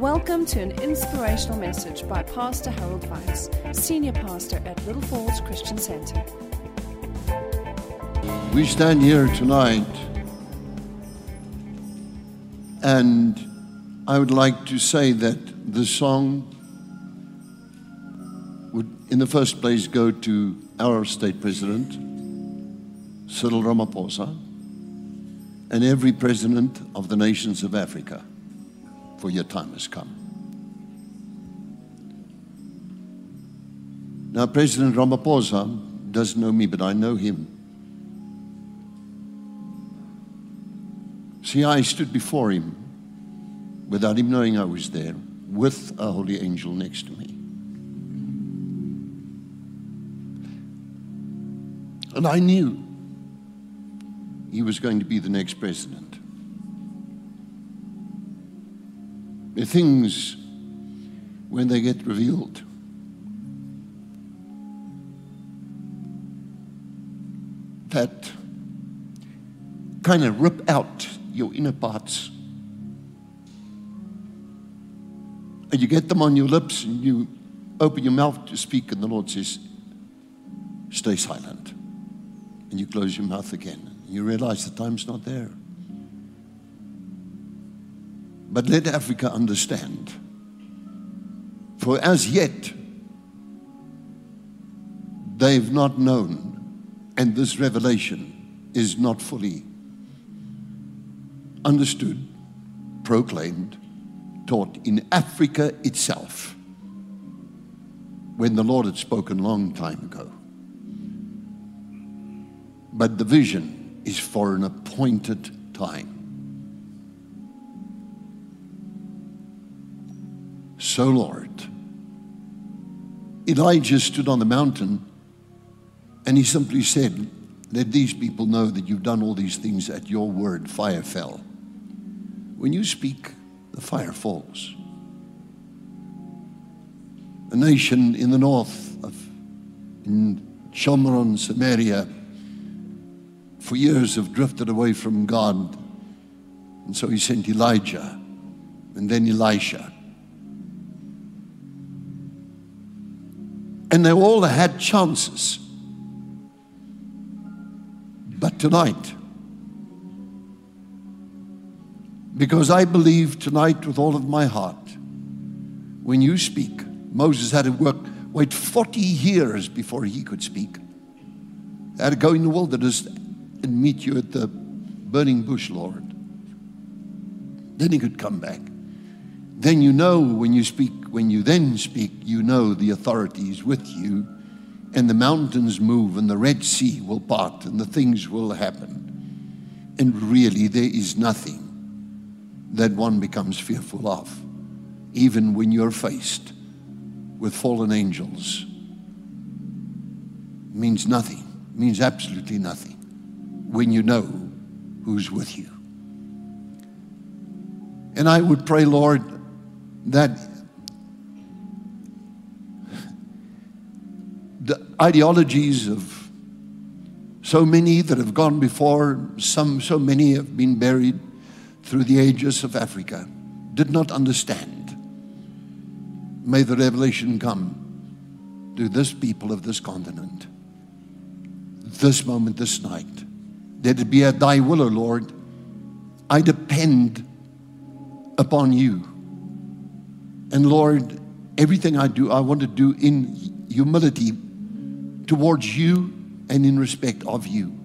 Welcome to an inspirational message by Pastor Harold Weiss, Senior Pastor at Little Falls Christian Center. We stand here tonight, and I would like to say that the song would, in the first place, go to our state president, Cyril Ramaphosa, and every president of the nations of Africa, for your time has come. Now, President Ramaphosa doesn't know me, but I know him. See, I stood before him without him knowing I was there with a holy angel next to me. And I knew he was going to be the next president. The things, when they get revealed, that kind of rip out your inner parts. And you get them on your lips and you open your mouth to speak, and the Lord says, Stay silent. And you close your mouth again. You realize the time's not there. But let Africa understand. For as yet, they've not known, and this revelation is not fully understood, proclaimed, taught in Africa itself when the Lord had spoken long time ago. But the vision is for an appointed time. So, Lord, Elijah stood on the mountain and he simply said, Let these people know that you've done all these things at your word, fire fell. When you speak, the fire falls. A nation in the north of in Shomron, Samaria, for years have drifted away from God. And so he sent Elijah and then Elisha. And they all had chances. But tonight, because I believe tonight with all of my heart, when you speak, Moses had to work, wait 40 years before he could speak. He had to go in the wilderness and meet you at the burning bush, Lord. Then he could come back. Then you know when you speak, when you then speak, you know the authority is with you, and the mountains move, and the Red Sea will part, and the things will happen. And really, there is nothing that one becomes fearful of, even when you're faced with fallen angels. It means nothing, means absolutely nothing when you know who's with you. And I would pray, Lord, that the ideologies of so many that have gone before, some so many have been buried through the ages of Africa, did not understand. May the revelation come to this people of this continent, this moment, this night. Let it be at thy will, O Lord. I depend upon you. And Lord, everything I do, I want to do in humility towards you and in respect of you.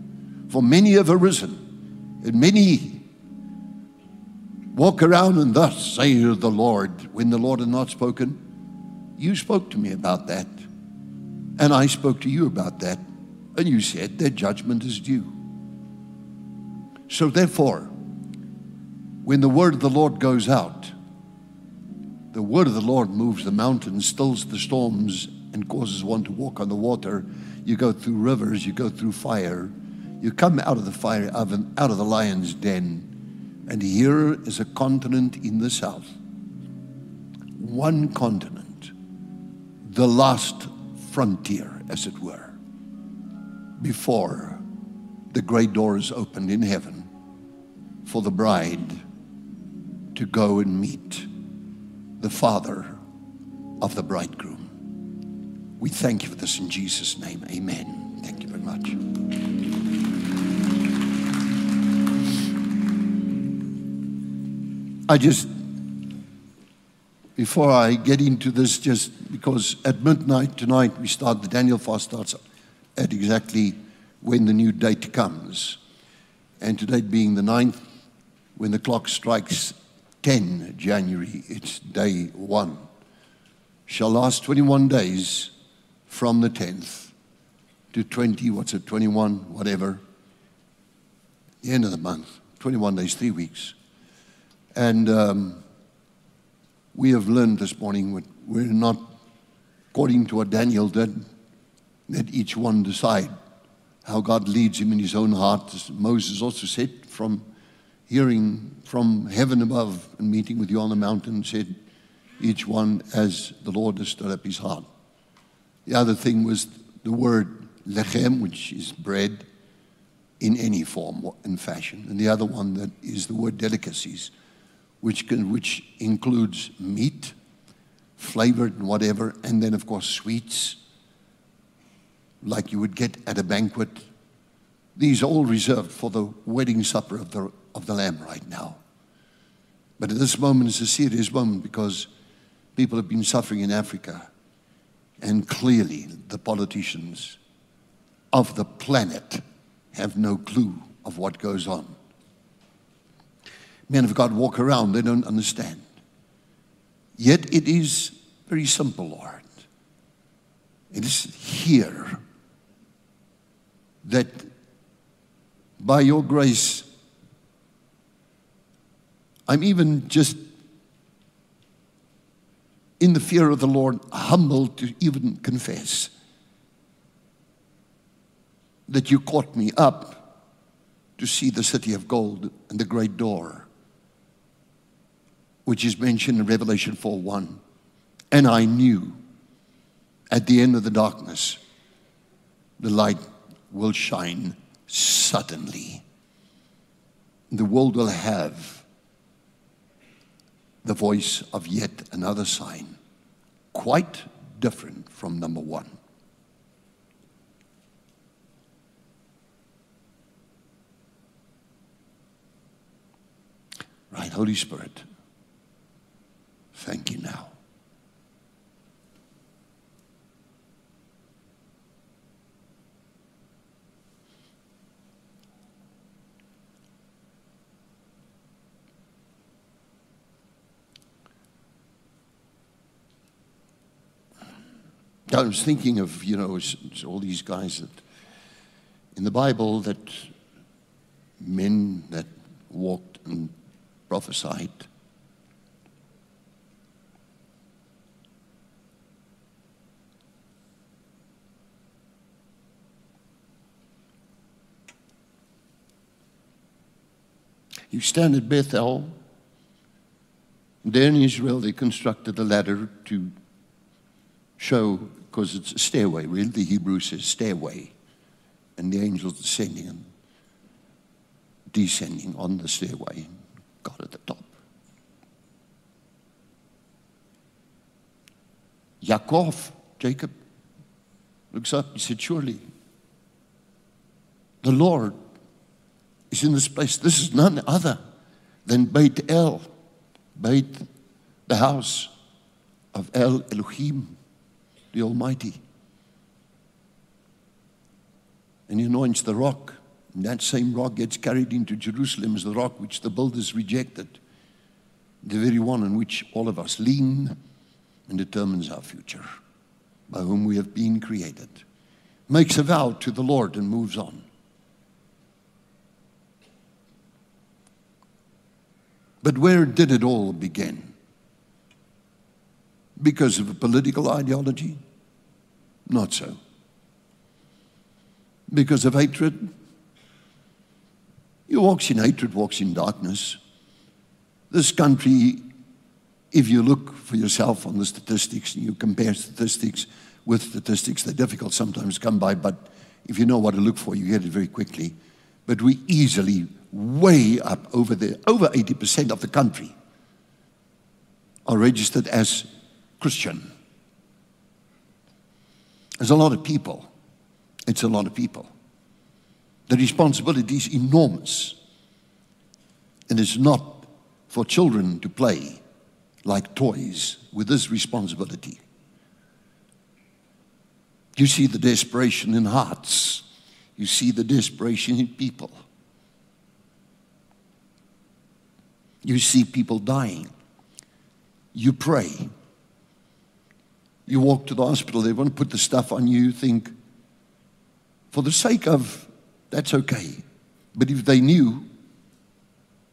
For many have arisen, and many walk around and thus say to the Lord. When the Lord had not spoken, you spoke to me about that. And I spoke to you about that. And you said their judgment is due. So therefore, when the word of the Lord goes out, the word of the Lord moves the mountains, stills the storms, and causes one to walk on the water. You go through rivers, you go through fire, you come out of the fire oven, out of the lion's den, and here is a continent in the south. One continent, the last frontier, as it were, before the great doors opened in heaven for the bride to go and meet the father of the bridegroom. We thank you for this in Jesus' name. Amen. Thank you very much. I just, before I get into this, just because at midnight tonight we start, the Daniel fast starts at exactly when the new date comes. And today being the ninth, when the clock strikes 10 January, it's day one, shall last 21 days from the 10th to 20, what's it, 21, whatever, the end of the month, 21 days, three weeks. And um, we have learned this morning we're not, according to what Daniel did, let each one decide how God leads him in his own heart. Moses also said, from hearing from heaven above and meeting with you on the mountain, said, each one as the Lord has stirred up his heart. The other thing was the word lechem, which is bread in any form and fashion. And the other one that is the word delicacies which, can, which includes meat, flavored and whatever, and then, of course, sweets, like you would get at a banquet. These are all reserved for the wedding supper of the, of the Lamb right now. But at this moment is a serious moment because people have been suffering in Africa. And clearly, the politicians of the planet have no clue of what goes on men of God walk around, they don't understand. Yet it is very simple, Lord. It is here that by your grace, I'm even just in the fear of the Lord, humbled to even confess that you caught me up to see the city of gold and the great door which is mentioned in Revelation 4 1. And I knew at the end of the darkness, the light will shine suddenly. The world will have the voice of yet another sign, quite different from number one. Right, Holy Spirit. Thank you now. I was thinking of, you know, all these guys that in the Bible that men that walked and prophesied You stand at Bethel. There in Israel, they constructed a ladder to show, because it's a stairway, really. The Hebrew says stairway. And the angels descending and descending on the stairway. God at the top. Yaakov, Jacob, looks up. He said, Surely the Lord is in this place. This is none other than Beit El, Beit, the house of El Elohim, the Almighty. And he anoints the rock. And that same rock gets carried into Jerusalem as the rock which the builders rejected, the very one on which all of us lean and determines our future, by whom we have been created. Makes a vow to the Lord and moves on. But where did it all begin? Because of a political ideology? Not so. Because of hatred? Who walks in hatred walks in darkness. This country, if you look for yourself on the statistics and you compare statistics with statistics, they're difficult sometimes to come by, but if you know what to look for, you get it very quickly. But we easily way up over the over 80% of the country are registered as Christian. There's a lot of people. It's a lot of people. The responsibility is enormous. And it's not for children to play like toys with this responsibility. You see the desperation in hearts, you see the desperation in people. You see people dying. You pray. You walk to the hospital, they want to put the stuff on you, think, for the sake of, that's okay. But if they knew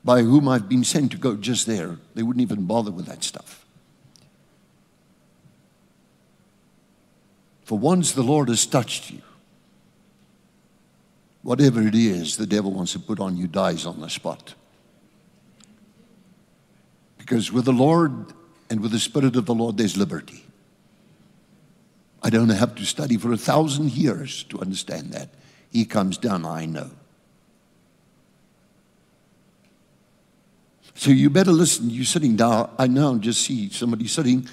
by whom I've been sent to go just there, they wouldn't even bother with that stuff. For once the Lord has touched you, whatever it is the devil wants to put on you dies on the spot. Because with the Lord and with the Spirit of the Lord, there's liberty. I don't have to study for a thousand years to understand that. He comes down, I know. So you better listen. You're sitting down. I now just see somebody sitting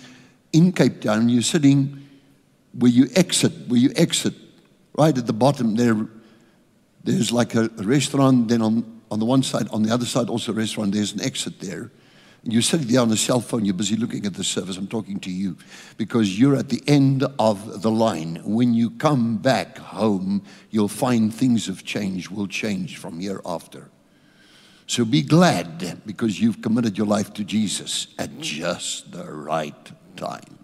in Cape Town. You're sitting where you exit, where you exit, right at the bottom there. There's like a, restaurant. Then on, on the one side, on the other side, also a restaurant. There's an exit there. You're sitting there on a cell phone. You're busy looking at the service. I'm talking to you because you're at the end of the line. When you come back home, you'll find things have changed. Will change from here after. So be glad because you've committed your life to Jesus at just the right time.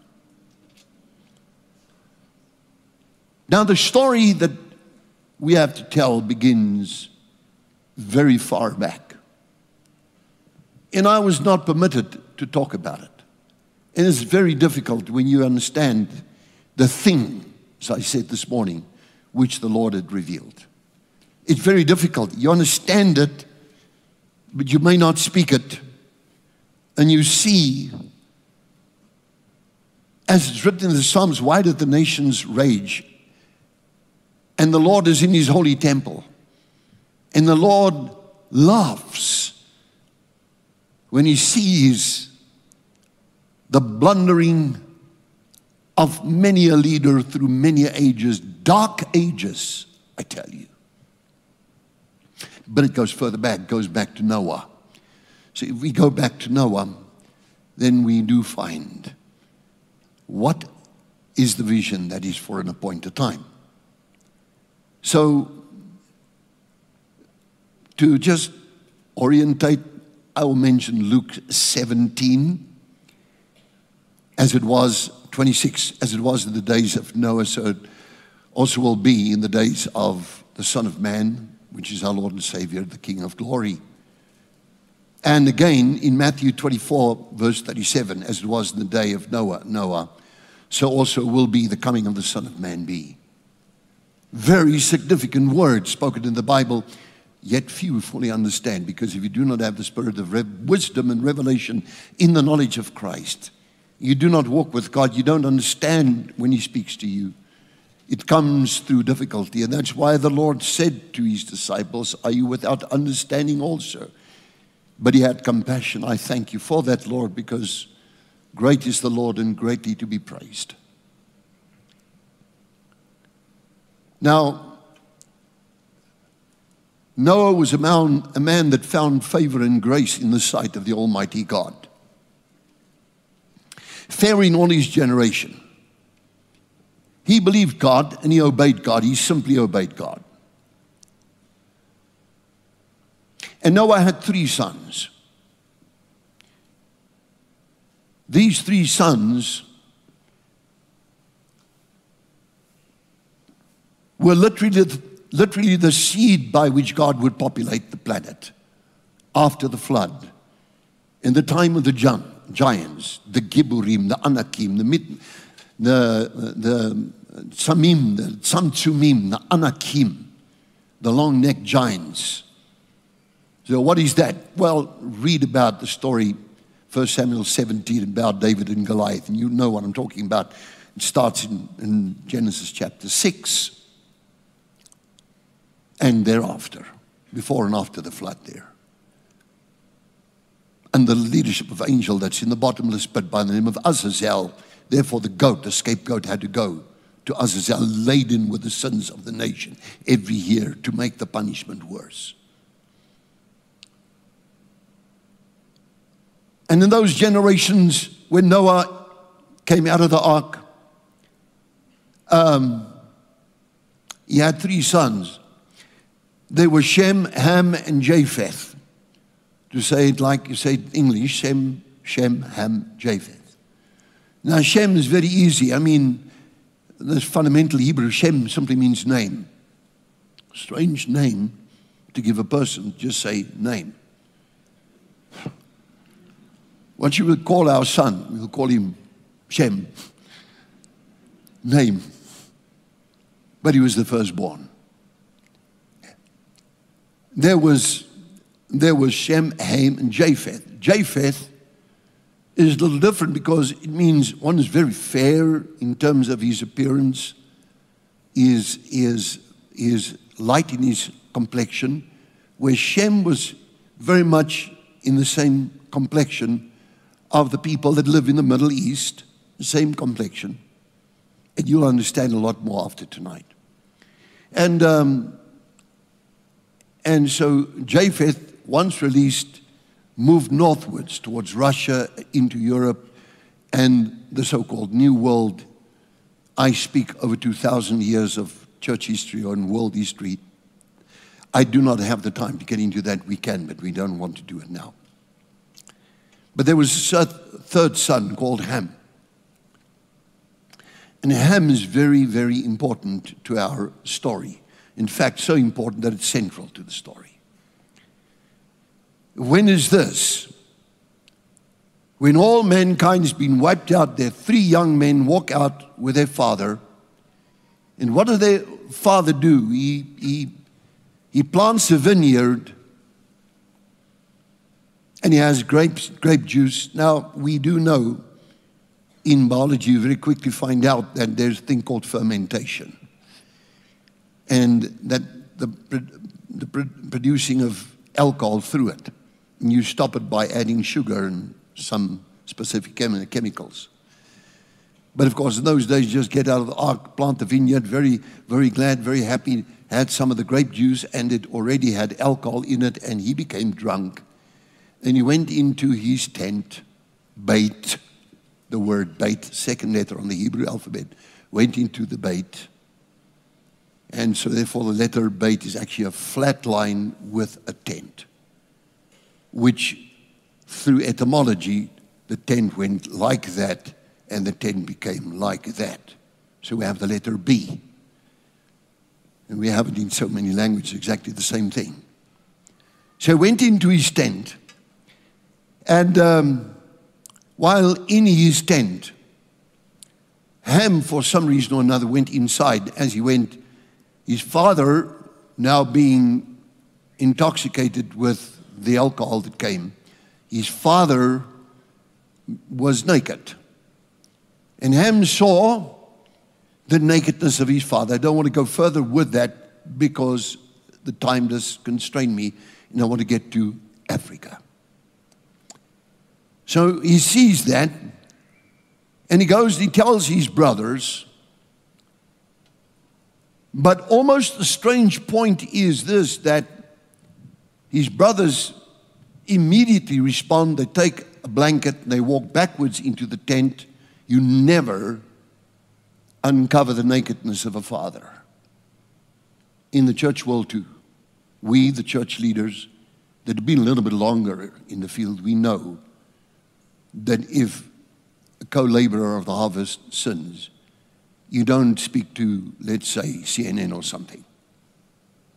Now, the story that we have to tell begins very far back. And I was not permitted to talk about it. And it's very difficult when you understand the thing, as I said this morning, which the Lord had revealed. It's very difficult. You understand it but you may not speak it. And you see, as it's written in the Psalms, why did the nations rage? And the Lord is in his holy temple. And the Lord laughs when he sees the blundering of many a leader through many ages, dark ages, I tell you. But it goes further back, goes back to Noah. So if we go back to Noah, then we do find what is the vision that is for an appointed time. So, to just orientate, I will mention Luke 17 as it was, 26, as it was in the days of Noah, so it also will be in the days of the Son of Man, which is our Lord and Savior, the King of glory. And again in Matthew 24, verse 37, as it was in the day of Noah, Noah, so also will be the coming of the Son of Man be. Very significant words spoken in the Bible, yet few fully understand, because if you do not have the spirit of wisdom and revelation in the knowledge of Christ, you do not walk with God, you don't understand when He speaks to you. It comes through difficulty. And that's why the Lord said to his disciples, Are you without understanding also? But he had compassion. I thank you for that, Lord, because great is the Lord and greatly to be praised. Now, Noah was a man, a man that found favor and grace in the sight of the Almighty God. Fair in all his generation. He believed God and he obeyed God. He simply obeyed God. And Noah had three sons. These three sons were literally, literally the seed by which God would populate the planet after the flood. In the time of the giants, the Giburim, the Anakim, the Mid the, the Samim, the Tsamtsumim, the Anakim, the long necked giants. So, what is that? Well, read about the story, 1 Samuel 17, about David and Goliath, and you know what I'm talking about. It starts in, in Genesis chapter 6 and thereafter, before and after the flood there. And the leadership of angel that's in the bottomless pit by the name of Azazel. Therefore, the goat, the scapegoat, had to go to Azazel, laden with the sins of the nation every year to make the punishment worse. And in those generations, when Noah came out of the ark, um, he had three sons. They were Shem, Ham, and Japheth. To say it like you say English, Shem, Shem, Ham, Japheth. Now, Shem is very easy. I mean, this fundamental Hebrew, Shem simply means name. Strange name to give a person, just say name. What you will call our son, we'll call him Shem. Name. But he was the firstborn. There was, there was Shem, Ham, and Japheth. Japheth is a little different because it means one is very fair in terms of his appearance, is, is, is light in his complexion, where Shem was very much in the same complexion of the people that live in the Middle East, same complexion. And you'll understand a lot more after tonight. And, um, and so Japheth, once released, moved northwards towards Russia, into Europe, and the so called New World. I speak over 2,000 years of church history or world history. I do not have the time to get into that. We can, but we don't want to do it now. But there was a third son called Ham. And Ham is very, very important to our story. In fact, so important that it's central to the story. When is this? When all mankind has been wiped out, their three young men walk out with their father. And what does their father do? He, he, he plants a vineyard and he has grapes, grape juice. Now, we do know in biology, you very quickly find out that there's a thing called fermentation. And that the, the producing of alcohol through it. And you stop it by adding sugar and some specific chem- chemicals. But of course, in those days, just get out of the ark, plant the vineyard, very, very glad, very happy, had some of the grape juice, and it already had alcohol in it, and he became drunk then he went into his tent, bait, the word bait, second letter on the Hebrew alphabet, went into the bait. And so, therefore, the letter bait is actually a flat line with a tent, which, through etymology, the tent went like that, and the tent became like that. So, we have the letter B. And we have it in so many languages, exactly the same thing. So, he went into his tent and um, while in his tent, Ham, for some reason or another, went inside. As he went, his father, now being intoxicated with the alcohol that came, his father was naked. And Ham saw the nakedness of his father. I don't want to go further with that because the time does constrain me, and I want to get to Africa. So he sees that and he goes, he tells his brothers. But almost the strange point is this that his brothers immediately respond. They take a blanket, and they walk backwards into the tent. You never uncover the nakedness of a father. In the church world, too, we, the church leaders, that have been a little bit longer in the field, we know that if a co laborer of the harvest sins, you don't speak to, let's say, CNN or something.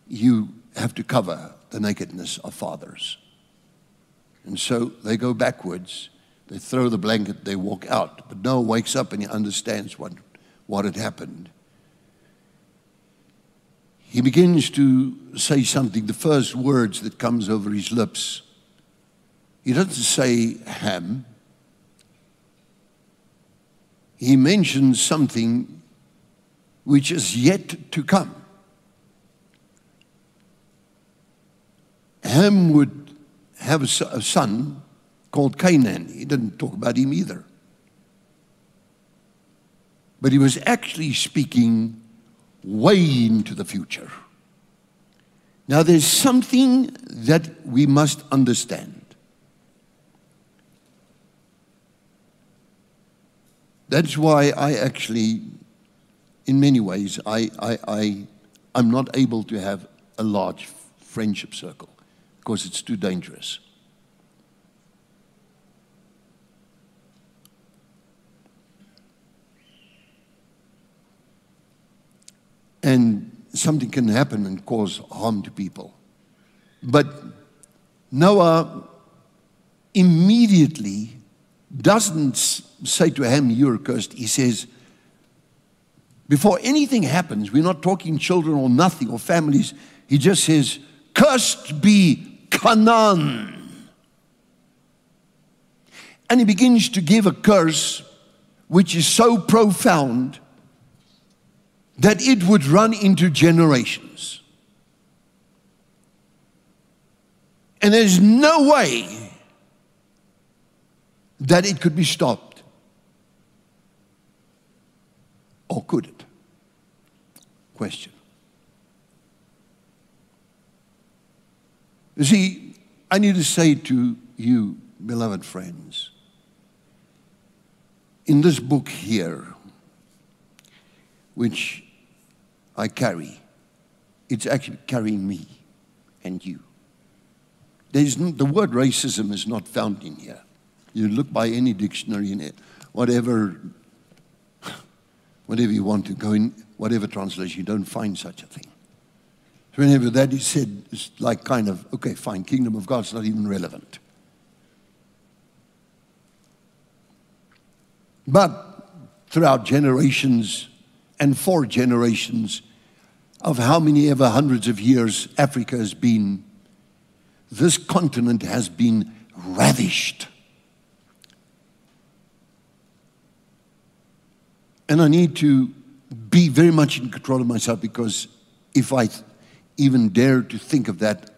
You have to cover the nakedness of fathers. And so they go backwards, they throw the blanket, they walk out. But Noah wakes up and he understands what, what had happened. He begins to say something, the first words that comes over his lips. He doesn't say Ham, he mentions something which is yet to come. Ham would have a son, called Canaan. He didn't talk about him either. But he was actually speaking way into the future. Now, there's something that we must understand. That's why I actually, in many ways, I, I, I, I'm not able to have a large friendship circle because it's too dangerous. And something can happen and cause harm to people. But Noah immediately doesn't say to Ham, You're cursed. He says, Before anything happens, we're not talking children or nothing or families. He just says, Cursed be Canaan. And he begins to give a curse which is so profound that it would run into generations. And there's no way that it could be stopped. Or could it? Question. You see, I need to say to you, beloved friends, in this book here, which I carry, it's actually carrying me and you. There's the word racism is not found in here. You look by any dictionary in it, whatever, whatever you want to go in, whatever translation, you don't find such a thing. So whenever that is said, it's like kind of, okay, fine, kingdom of God's not even relevant. But throughout generations and four generations, of how many ever hundreds of years Africa has been, this continent has been ravished. And I need to be very much in control of myself because if I even dare to think of that,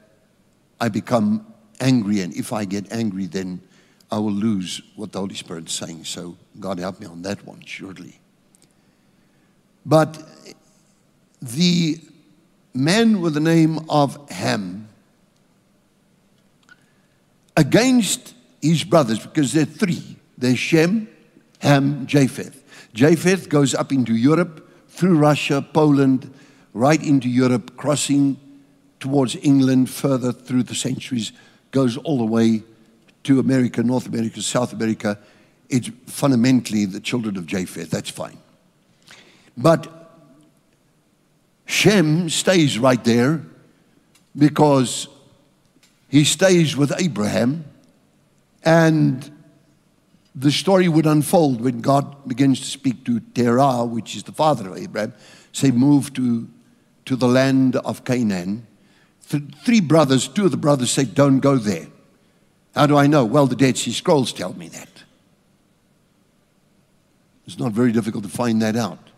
I become angry. And if I get angry, then I will lose what the Holy Spirit is saying. So God help me on that one, surely. But the man with the name of Ham against his brothers, because there are three there's Shem, Ham, Japheth. Japheth goes up into Europe, through Russia, Poland, right into Europe, crossing towards England, further through the centuries, goes all the way to America, North America, South America. It's fundamentally the children of Japheth. That's fine. But Shem stays right there because he stays with Abraham and the story would unfold when God begins to speak to Terah, which is the father of Abraham, say, move to, to the land of Canaan. Th- three brothers, two of the brothers say, don't go there. How do I know? Well, the Dead Sea Scrolls tell me that. It's not very difficult to find that out.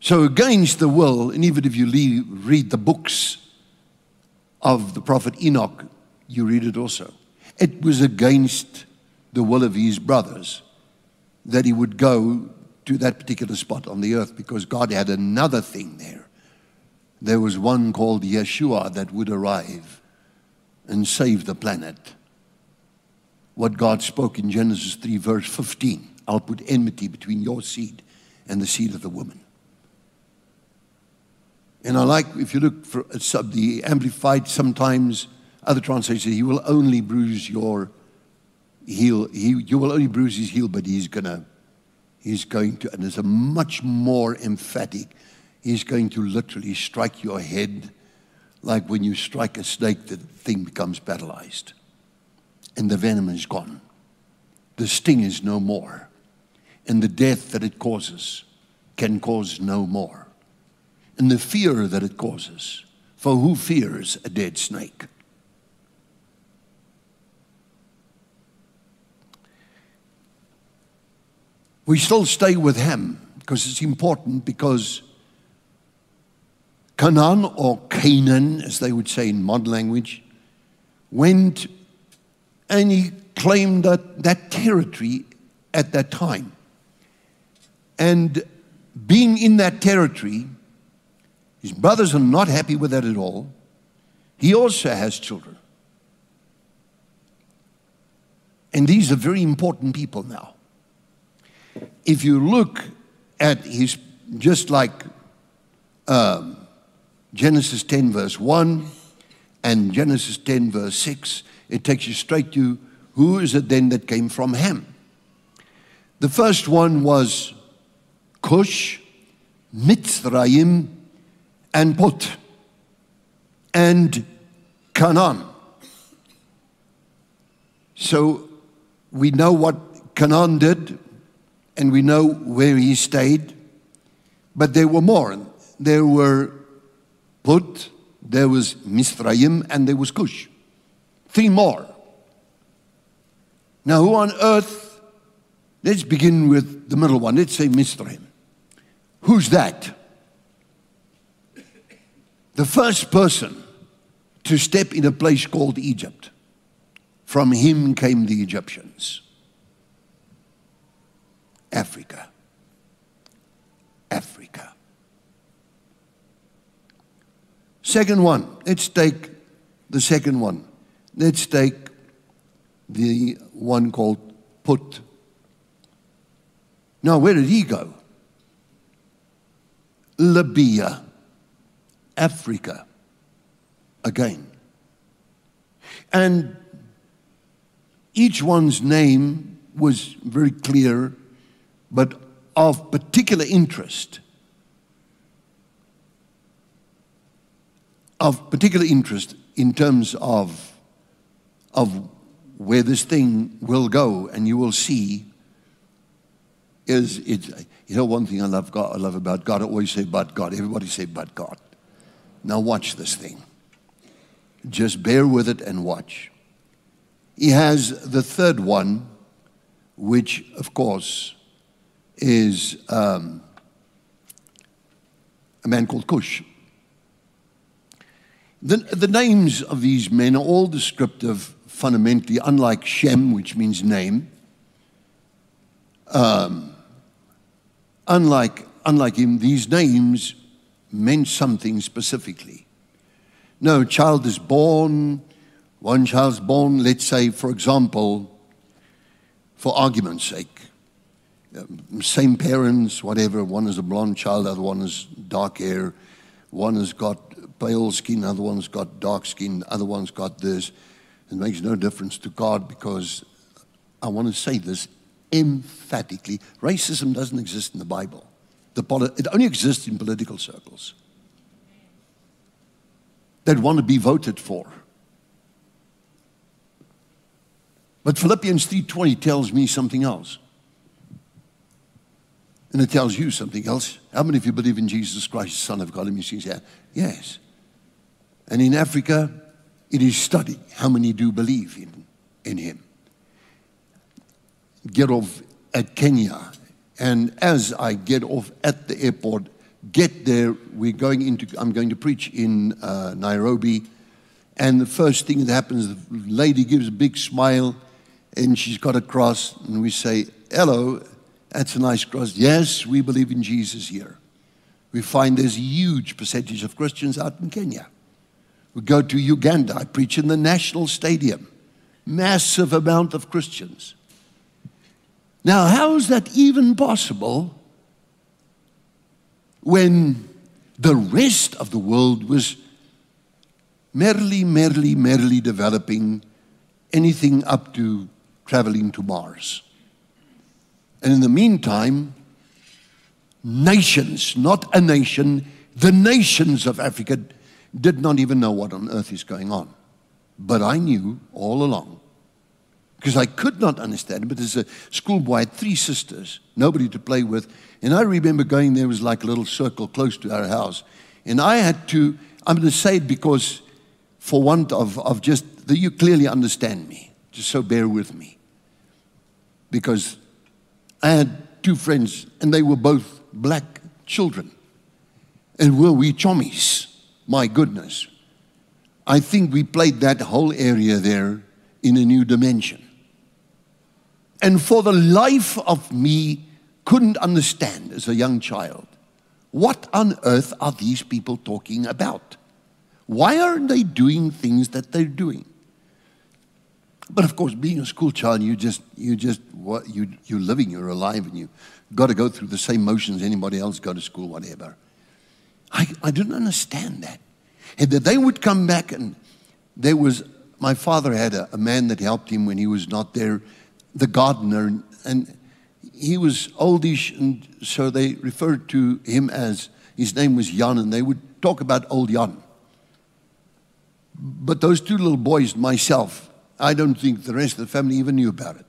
So, against the will, and even if you read the books of the prophet Enoch, you read it also. It was against the will of his brothers that he would go to that particular spot on the earth because God had another thing there. There was one called Yeshua that would arrive and save the planet. What God spoke in Genesis 3, verse 15 I'll put enmity between your seed and the seed of the woman. And I like, if you look for sub, the Amplified, sometimes other translations, he will only bruise your heel. He, you will only bruise his heel, but he's gonna, he's going to, and it's a much more emphatic. He's going to literally strike your head like when you strike a snake, the thing becomes paralyzed. And the venom is gone. The sting is no more. And the death that it causes can cause no more and the fear that it causes. For who fears a dead snake? We still stay with him because it's important because Canaan or Canaan, as they would say in modern language, went and he claimed that, that territory at that time. And being in that territory, his brothers are not happy with that at all. He also has children. And these are very important people now. If you look at his, just like um, Genesis 10, verse 1 and Genesis 10, verse 6, it takes you straight to who is it then that came from Ham? The first one was Cush, Mitzrayim, and Put, and Canaan. So we know what Canaan did, and we know where he stayed, but there were more. There were Put, there was Mizraim, and there was Cush. Three more. Now, who on earth? Let's begin with the middle one. Let's say Mizraim. Who's that? The first person to step in a place called Egypt. From him came the Egyptians. Africa. Africa. Second one, let's take the second one. Let's take the one called Put. Now, where did he go? Libya, Africa, again. And each one's name was very clear, but of particular interest. Of particular interest in terms of, of where this thing will go, and you will see is it you know one thing I love God I love about God I always say but God. Everybody say but God. Now watch this thing. Just bear with it and watch. He has the third one which of course is um, a man called Cush the, the names of these men are all descriptive fundamentally unlike Shem which means name um, unlike, unlike him, these names meant something specifically. No, child is born, one child's born, let's say, for example, for argument's sake, Um, same parents, whatever, one is a blonde child, other one is dark hair, one has got pale skin, other one's got dark skin, other one's got this. It makes no difference to God because I want to say this emphatically racism doesn't exist in the Bible. The poli- it only exists in political circles that want to be voted for. But Philippians 3:20 tells me something else. And it tells you something else. How many of you believe in Jesus Christ, the Son of God? Let me see. Yes. And in Africa, it is studied. How many do believe in, in him? get off at Kenya. And as I get off at the airport, get there, we're going into, I'm going to preach in uh, Nairobi. And the first thing that happens, the lady gives a big smile and she's got a cross. And we say, Hello, that's a nice cross. Yes, we believe in Jesus here. We find there's a huge percentage of Christians out in Kenya. We go to Uganda, I preach in the national stadium. Massive amount of Christians. Now, how is that even possible when the rest of the world was merely, merely, merely developing anything up to traveling to Mars? And in the meantime, nations, not a nation, the nations of Africa did not even know what on earth is going on. But I knew all along because I could not understand it. But as a schoolboy, I had three sisters, nobody to play with. And I remember going there was like a little circle close to our house. And I had to, I'm going to say it because, for want of, of just, that you clearly understand me. Just so bear with me. Because I had two friends, and they were both black children. And were we chommies? My goodness. I think we played that whole area there in a new dimension. And for the life of me, couldn't understand as a young child what on earth are these people talking about? Why aren't they doing things that they're doing? But of course, being a school child, you just, you just, what, you, you're living, you're alive, and you've got to go through the same motions anybody else go to school, whatever. I, I didn't understand that. And that they would come back, and there was, my father had a, a man that helped him when he was not there, the gardener, and, and he was oldish, and so they referred to him as, his name was Jan, and they would talk about old Jan. But those two little boys, myself, I don't think the rest of the family even knew about it.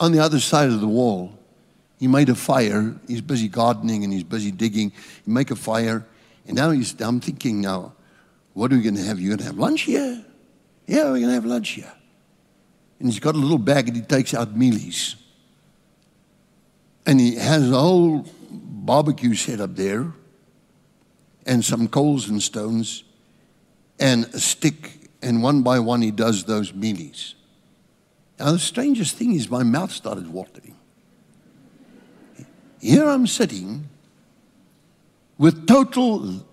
On the other side of the wall, he made a fire. He's busy gardening and he's busy digging. He make a fire. And now he's, I'm thinking now, what are we going to have? You're going to have lunch here? Yeah, we're going to have lunch here. And he's got a little bag and he takes out mealies. And he has a whole barbecue set up there and some coals and stones and a stick and one by one he does those mealies. Now, the strangest thing is, my mouth started watering. Here I'm sitting with total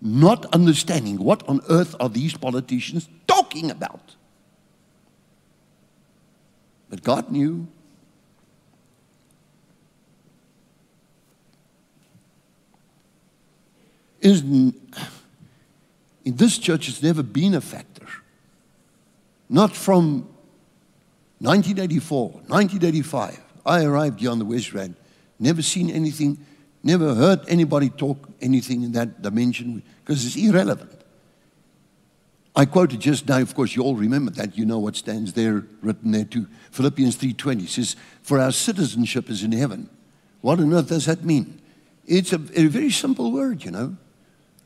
not understanding what on earth are these politicians talking about. But God knew. Isn't in this church, it's never been a factor. Not from 1984, 1985. I arrived here on the West Rand, never seen anything, never heard anybody talk anything in that dimension because it's irrelevant. I quoted just now, of course, you all remember that. You know what stands there, written there too. Philippians 3.20 says, For our citizenship is in heaven. What on earth does that mean? It's a, a very simple word, you know.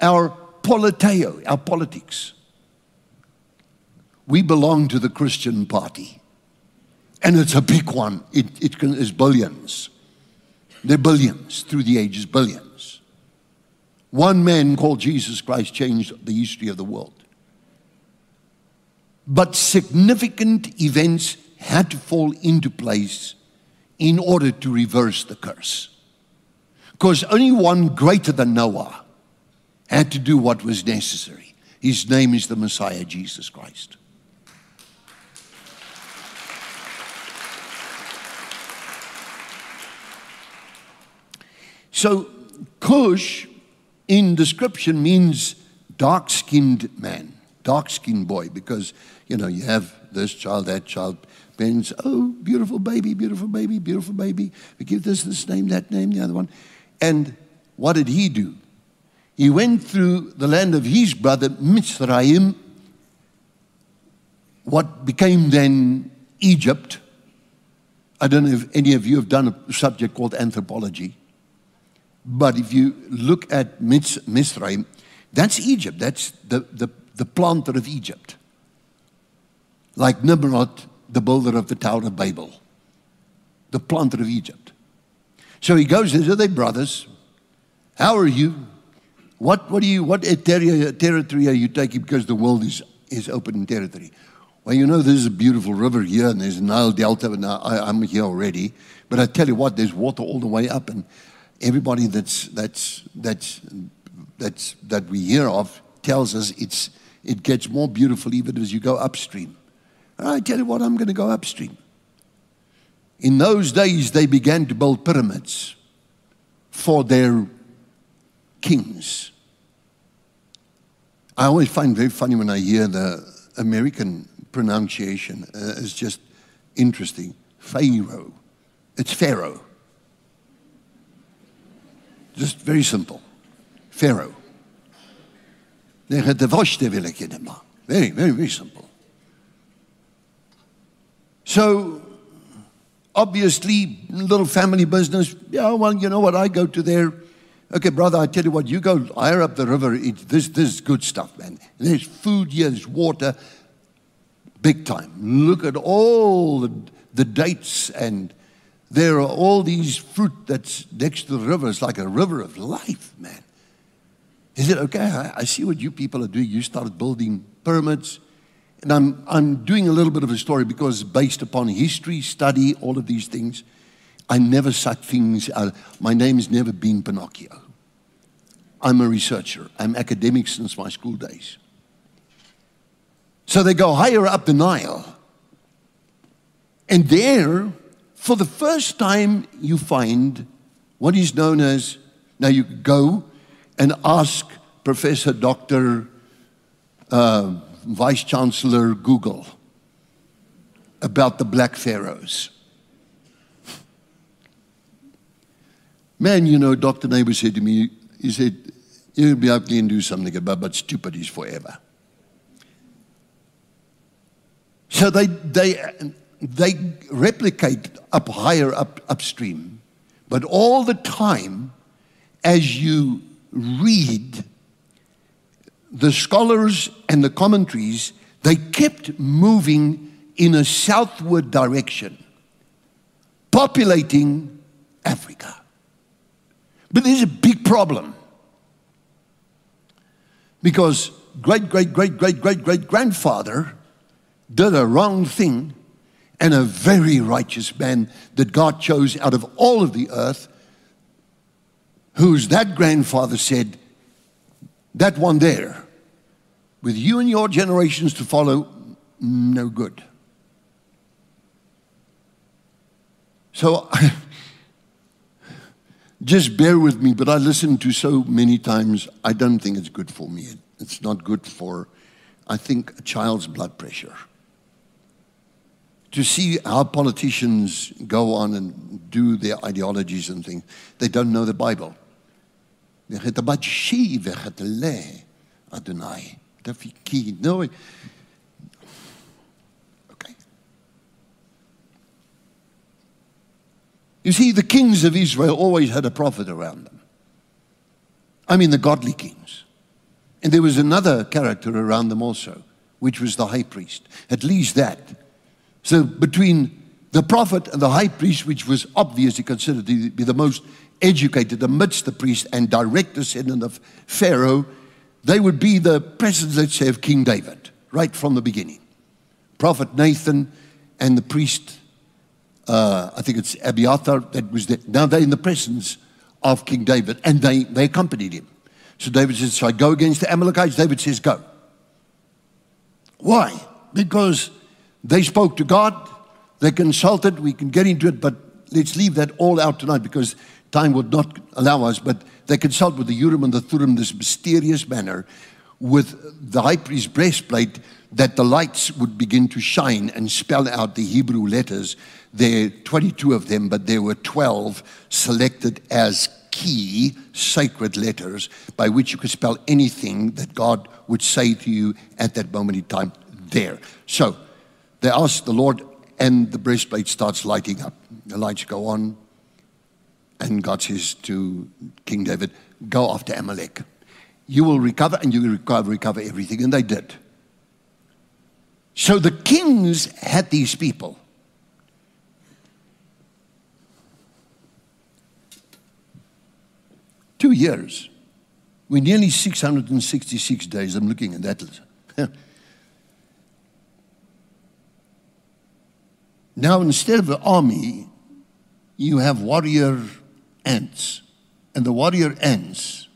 Our politeo, our politics. We belong to the Christian party. And it's a big one. It, it can, is billions. They're billions through the ages, billions. One man called Jesus Christ changed the history of the world. But significant events had to fall into place in order to reverse the curse. Because only one greater than Noah had to do what was necessary. His name is the Messiah, Jesus Christ. So, Cush in description means dark skinned man, dark skinned boy, because, you know, you have this child, that child, parents, oh, beautiful baby, beautiful baby, beautiful baby. We give this this name, that name, the other one. And what did he do? He went through the land of his brother Mitzrayim, what became then Egypt. I don't know if any of you have done a subject called anthropology, but if you look at Mitzrayim, that's Egypt. That's the, the, the planter of Egypt. Like Nimrod, the builder of the Tower of Babel, the planter of Egypt. So he goes says, Are they brothers? How are you? What, what, do you, what territory are you taking because the world is, is open territory? Well, you know, there's a beautiful river here and there's Nile Delta, and I, I'm here already. But I tell you what, there's water all the way up, and everybody that's, that's, that's, that's, that we hear of tells us it's, it gets more beautiful even as you go upstream. And I tell you what, I'm going to go upstream. In those days, they began to build pyramids for their kings. I always find very funny when I hear the American pronunciation. Uh, it's just interesting. Pharaoh. It's Pharaoh. Just very simple. Pharaoh. Very, very, very simple. So, obviously, little family business. Yeah, well, you know what? I go to there Okay, brother, I tell you what, you go higher up the river, it's, this, this is good stuff, man. There's food here, there's water, big time. Look at all the, the dates, and there are all these fruit that's next to the river. It's like a river of life, man. He said, Okay, I, I see what you people are doing. You started building pyramids. And I'm, I'm doing a little bit of a story because based upon history, study, all of these things, I never suck things out. My name's never been Pinocchio. I'm a researcher. I'm academic since my school days. So they go higher up the Nile. And there, for the first time, you find what is known as now you go and ask Professor Dr. Uh, Vice Chancellor Google about the black pharaohs. Man, you know, Dr. Neighbor said to me, he said, You'll be able to do something about but stupid is forever. So they, they, they replicate up higher up upstream, but all the time, as you read the scholars and the commentaries, they kept moving in a southward direction, populating Africa. But there's a big problem because great, great, great, great, great, great grandfather did a wrong thing and a very righteous man that God chose out of all of the earth, whose that grandfather said, That one there, with you and your generations to follow, no good. So just bear with me, but I listen to so many times, I don't think it's good for me. It's not good for, I think, a child's blood pressure to see how politicians go on and do their ideologies and things. They don't know the Bible. No. You see, the kings of Israel always had a prophet around them. I mean, the godly kings. And there was another character around them also, which was the high priest. At least that so between the prophet and the high priest, which was obviously considered to be the most educated amidst the priest and direct descendant of Pharaoh, they would be the presence, let's say, of King David, right from the beginning. Prophet Nathan and the priest, uh, I think it's Abiathar, that was there. Now they're in the presence of King David, and they, they accompanied him. So David says, So I go against the Amalekites? David says, Go. Why? Because they spoke to God, they consulted, we can get into it, but let's leave that all out tonight because time would not allow us. But they consult with the Urim and the Thummim this mysterious manner with the high priest's breastplate that the lights would begin to shine and spell out the Hebrew letters. There are 22 of them, but there were 12 selected as key sacred letters by which you could spell anything that God would say to you at that moment in time there. So, they ask the Lord, and the breastplate starts lighting up. The lights go on, and God says to King David, Go after Amalek. You will recover, and you will recover, recover everything. And they did. So the kings had these people. Two years. We're nearly 666 days. I'm looking at that. Now, instead of an army, you have warrior ants. And the warrior ants,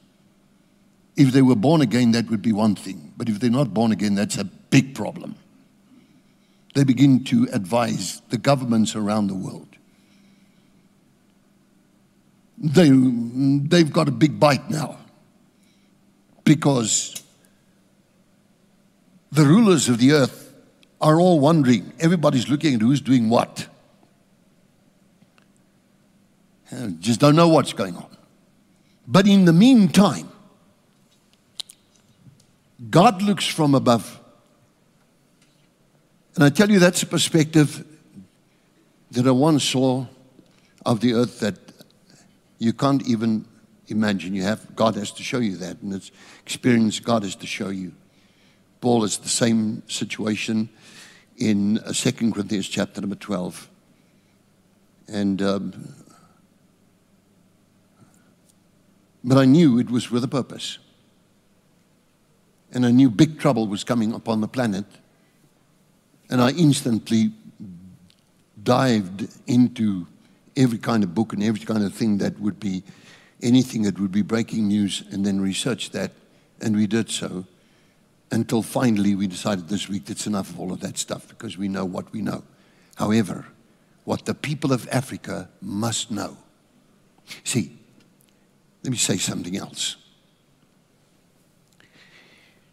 if they were born again, that would be one thing. But if they're not born again, that's a big problem. They begin to advise the governments around the world. They, they've got a big bite now because the rulers of the earth are all wondering. Everybody's looking at who's doing what. Just don't know what's going on. But in the meantime, God looks from above. And I tell you, that's a perspective that I once saw of the earth that you can't even imagine. You have God has to show you that, and it's experience God has to show you. Paul is the same situation in uh, 2 Corinthians chapter number 12. And, um, but I knew it was with a purpose. and I knew big trouble was coming upon the planet. And I instantly dived into every kind of book and every kind of thing that would be anything that would be breaking news and then research that. And we did so until finally we decided this week that's enough of all of that stuff because we know what we know. However, what the people of Africa must know. See, let me say something else.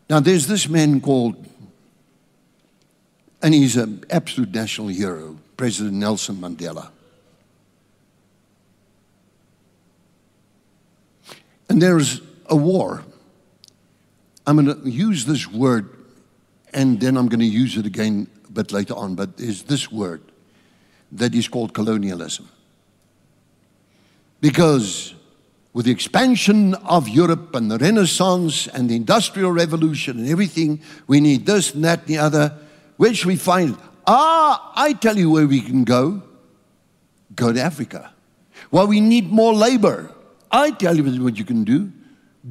Now, there's this man called, and he's an absolute national hero, President Nelson Mandela. And there's a war. I'm going to use this word and then I'm going to use it again a bit later on, but there's this word that is called colonialism. Because with the expansion of Europe and the Renaissance and the Industrial Revolution and everything, we need this and that and the other. Where should we find? Ah, I tell you where we can go. Go to Africa. Well, we need more labor. I tell you what you can do.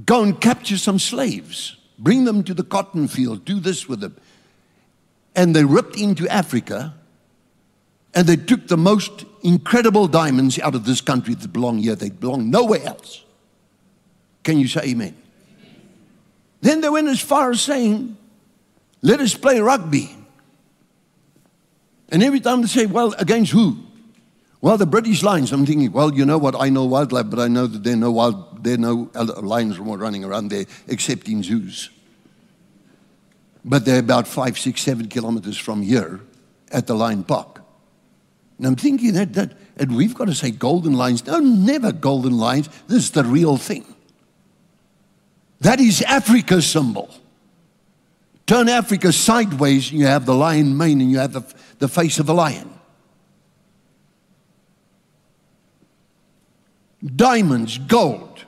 Go and capture some slaves. Bring them to the cotton field. Do this with them. And they ripped into Africa and they took the most incredible diamonds out of this country that belong here. They belong nowhere else. Can you say amen? Then they went as far as saying, let us play rugby. And every time they say, well, against who? Well, the British Lions. I'm thinking, well, you know what? I know wildlife, but I know that there are no, wild, there are no lions running around there except in zoos. But they're about five, six, seven kilometers from here at the lion park. And I'm thinking that, that and we've got to say golden lions. No, never golden lions. This is the real thing. That is Africa's symbol. Turn Africa sideways, and you have the lion mane, and you have the, the face of a lion. Diamonds, gold.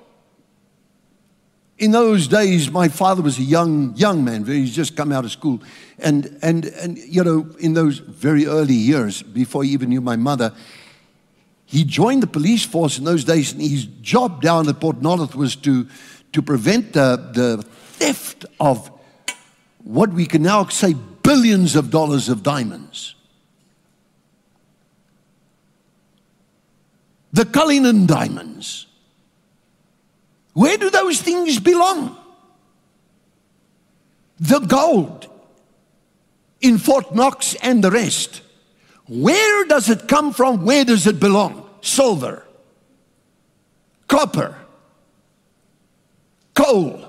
In those days, my father was a young, young man. He's just come out of school. And, and, and, you know, in those very early years, before he even knew my mother, he joined the police force in those days, and his job down at Port Nolloth was to, to prevent the, the theft of what we can now say billions of dollars of diamonds. The Cullinan diamonds. Where do those things belong? The gold in Fort Knox and the rest. Where does it come from? Where does it belong? Silver, copper, coal.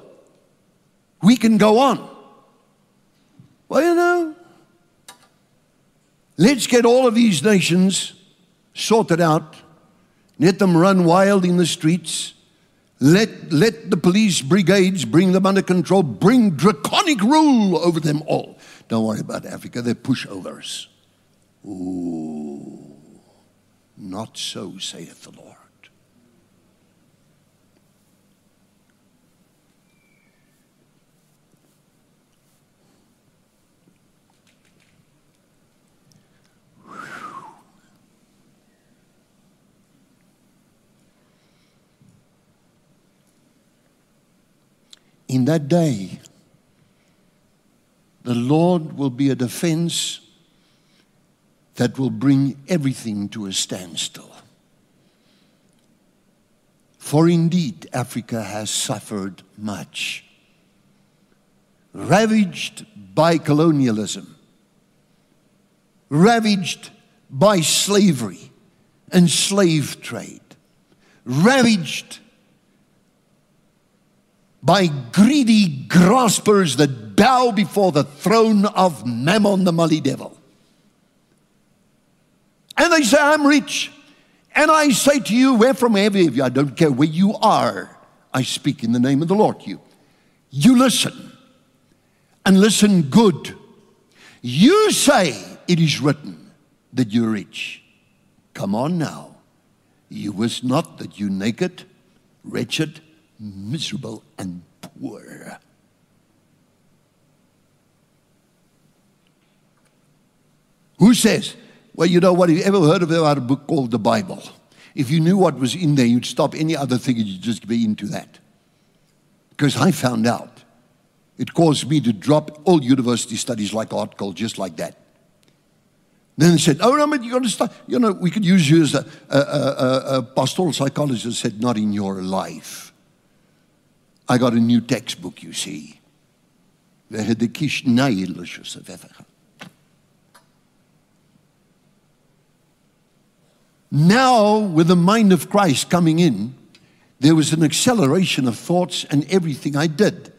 We can go on. Well, you know, let's get all of these nations sorted out. Let them run wild in the streets. Let, let the police brigades bring them under control. Bring draconic rule over them all. Don't worry about Africa, they're pushovers. Ooh, not so, saith the Lord. In that day, the Lord will be a defense that will bring everything to a standstill. For indeed, Africa has suffered much, ravaged by colonialism, ravaged by slavery and slave trade, ravaged by greedy graspers that bow before the throne of Mammon, the muddy devil. And they say, I'm rich. And I say to you, where from every of you, I don't care where you are, I speak in the name of the Lord you. You listen and listen good. You say it is written that you're rich. Come on now. You wist not that you naked, wretched, miserable and poor. Who says, well, you know what, have you ever heard of a book called the Bible? If you knew what was in there, you'd stop any other thing and you'd just be into that. Because I found out It caused me to drop all university studies like art gold, just like that. Then they said, Oh, no, but you start. You know, we could use you as a, a, a, a pastoral psychologist said, Not in your life. I got a new textbook, you see. We die kies neilis so Now, with the mind of Christ coming in, there was an acceleration of thoughts and everything I did.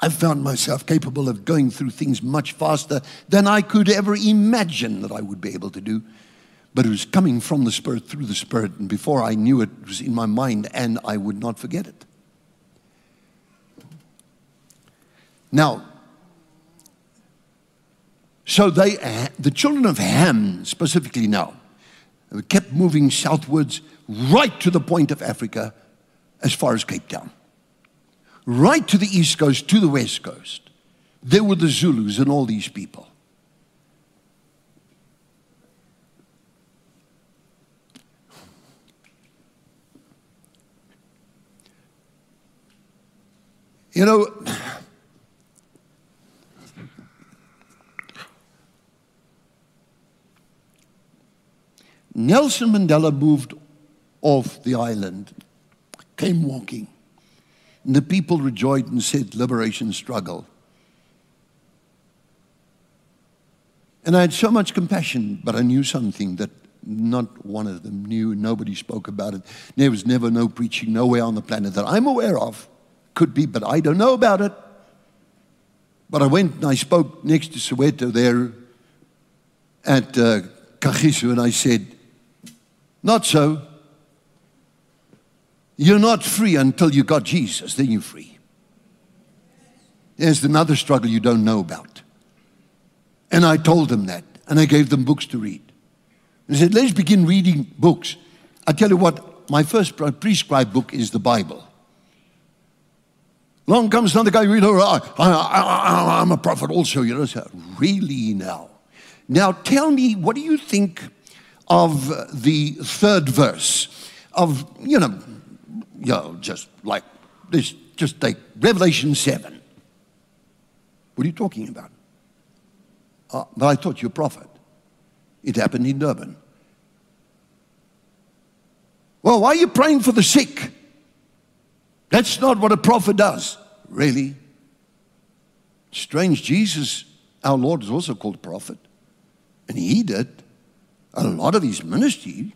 I found myself capable of going through things much faster than I could ever imagine that I would be able to do. But it was coming from the Spirit through the Spirit, and before I knew it, it was in my mind, and I would not forget it. Now, so they, uh, the children of Ham specifically now, kept moving southwards right to the point of Africa as far as Cape Town right to the east coast, to the west coast. There were the Zulus and all these people. You know, Nelson Mandela moved off the island, came walking. And the people rejoiced and said, Liberation struggle. And I had so much compassion, but I knew something that not one of them knew. Nobody spoke about it. There was never no preaching nowhere on the planet that I'm aware of. Could be, but I don't know about it. But I went and I spoke next to Soweto there at uh, and I said, Not so. You're not free until you got Jesus, then you're free. There's another struggle you don't know about. And I told them that, and I gave them books to read. And I said, let's begin reading books. I tell you what, my first prescribed book is the Bible. Long comes another guy, you oh, know, I, I, I'm a prophet also, you know. So, really now? Now tell me, what do you think of the third verse of, you know, you know, just like this, just take Revelation 7. What are you talking about? Uh, but I thought you're a prophet. It happened in Durban. Well, why are you praying for the sick? That's not what a prophet does. Really? Strange, Jesus, our Lord, is also called a prophet. And he did a lot of his ministry.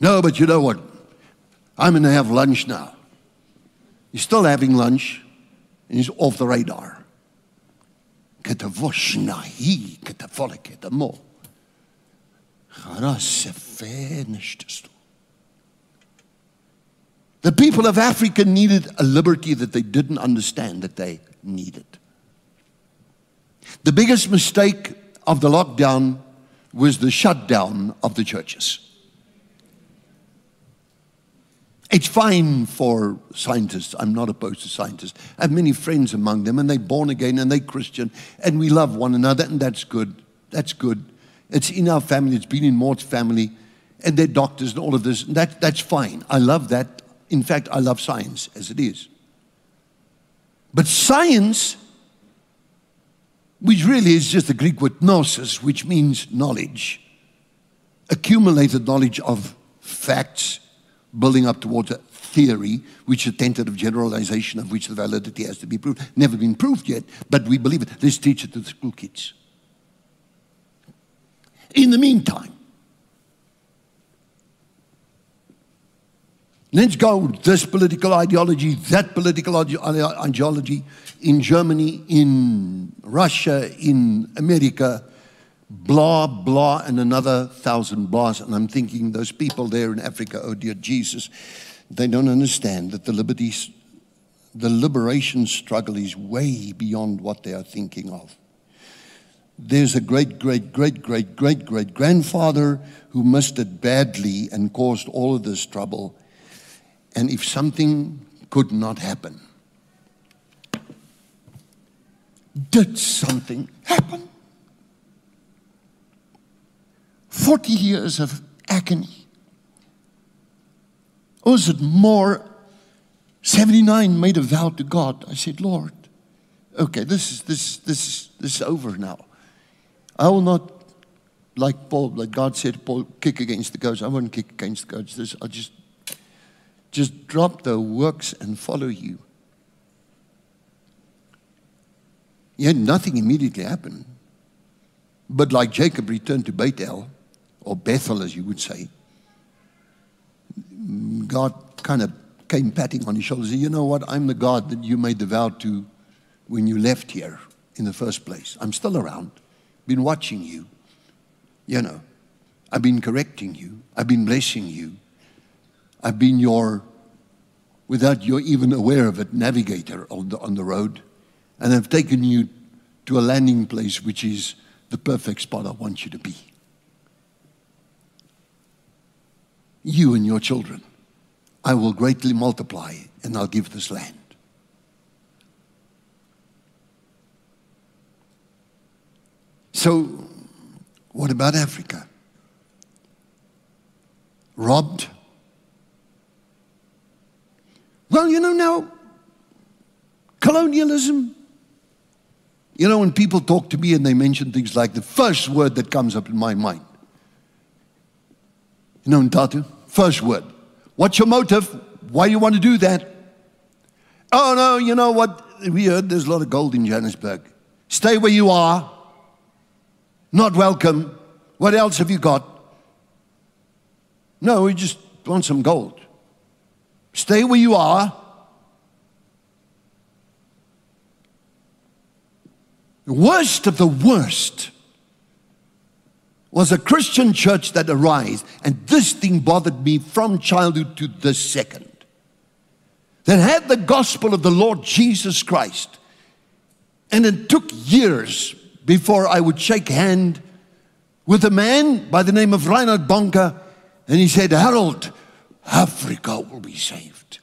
No, but you know what? I'm going to have lunch now. He's still having lunch and he's off the radar. The people of Africa needed a liberty that they didn't understand that they needed. The biggest mistake of the lockdown was the shutdown of the churches. It's fine for scientists. I'm not opposed to scientists. I have many friends among them, and they're born again and they're Christian, and we love one another, and that's good. That's good. It's in our family, it's been in Mort's family, and they're doctors and all of this. That, that's fine. I love that. In fact, I love science as it is. But science, which really is just the Greek word gnosis, which means knowledge, accumulated knowledge of facts building up towards a theory, which is a tentative generalization of which the validity has to be proved. Never been proved yet, but we believe it. Let's teach it to the school kids. In the meantime, let's go this political ideology, that political ideology in Germany, in Russia, in America blah, blah, and another thousand blahs. And I'm thinking, those people there in Africa, oh dear Jesus, they don't understand that the liberties, the liberation struggle is way beyond what they are thinking of. There's a great, great, great, great, great, great grandfather who missed it badly and caused all of this trouble. And if something could not happen, did something happen? 40 years of agony. Oh, or was it more? 79 made a vow to God. I said, Lord, okay, this is, this, this, this is over now. I will not, like Paul, like God said, Paul, kick against the goats. I won't kick against the goats. I'll just, just drop the works and follow you. Yet nothing immediately happened. But like Jacob returned to Bethel, or Bethel as you would say, God kind of came patting on his shoulder and said, You know what? I'm the God that you made the vow to when you left here in the first place. I'm still around, been watching you. You know, I've been correcting you, I've been blessing you, I've been your, without you're even aware of it, navigator on the, on the road. And I've taken you to a landing place which is the perfect spot I want you to be. You and your children. I will greatly multiply and I'll give this land. So, what about Africa? Robbed? Well, you know, now, colonialism. You know, when people talk to me and they mention things like the first word that comes up in my mind. You know, in Tatu, first word. What's your motive? Why do you want to do that? Oh, no, you know what? We heard there's a lot of gold in Johannesburg. Stay where you are. Not welcome. What else have you got? No, we just want some gold. Stay where you are. Worst of the worst was a Christian church that arose, and this thing bothered me from childhood to the second. That had the gospel of the Lord Jesus Christ. And it took years before I would shake hand with a man by the name of Reinhard Bonnke, and he said, Harold, Africa will be saved.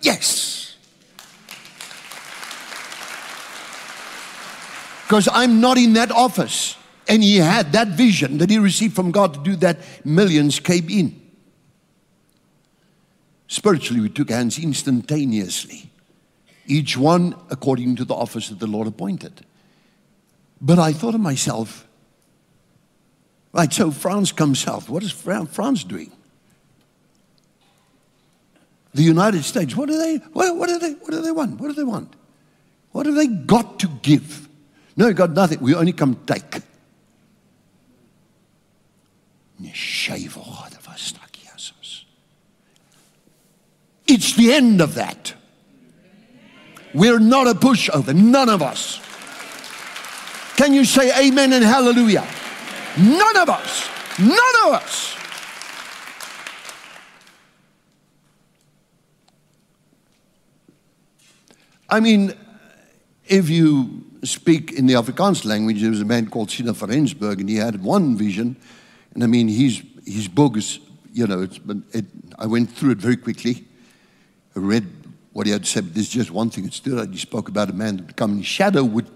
Yes. Because I'm not in that office. And he had that vision that he received from God to do that, millions came in. Spiritually, we took hands instantaneously, each one according to the office that the Lord appointed. But I thought to myself, right, so France comes south. What is France doing? The United States, what do they, what, what do they, what do they want? What do they want? What have they got to give? No, got nothing. We only come take. It's the end of that. We're not a pushover, none of us. Can you say amen and hallelujah? None of us. None of us. I mean, if you speak in the Afrikaans language, there was a man called Siener Rensburg, and he had one vision. And I mean, his, his book is, you know, it's, it, I went through it very quickly. I read what he had said. There's just one thing that stood out. He spoke about a man that would come in shadow would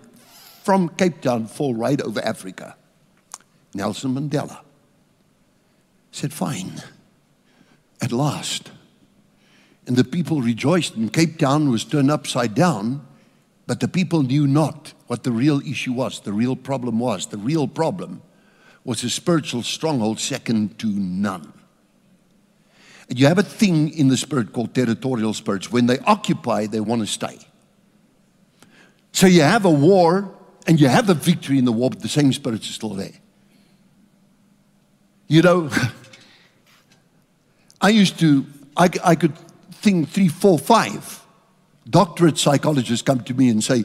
from Cape Town fall right over Africa. Nelson Mandela said, Fine, at last. And the people rejoiced, and Cape Town was turned upside down, but the people knew not what the real issue was, the real problem was. The real problem was a spiritual stronghold second to none. And you have a thing in the spirit called territorial spirits. When they occupy, they want to stay. So you have a war and you have a victory in the war, but the same spirits are still there. You know, I used to, I, I could think three, four, five doctorate psychologists come to me and say,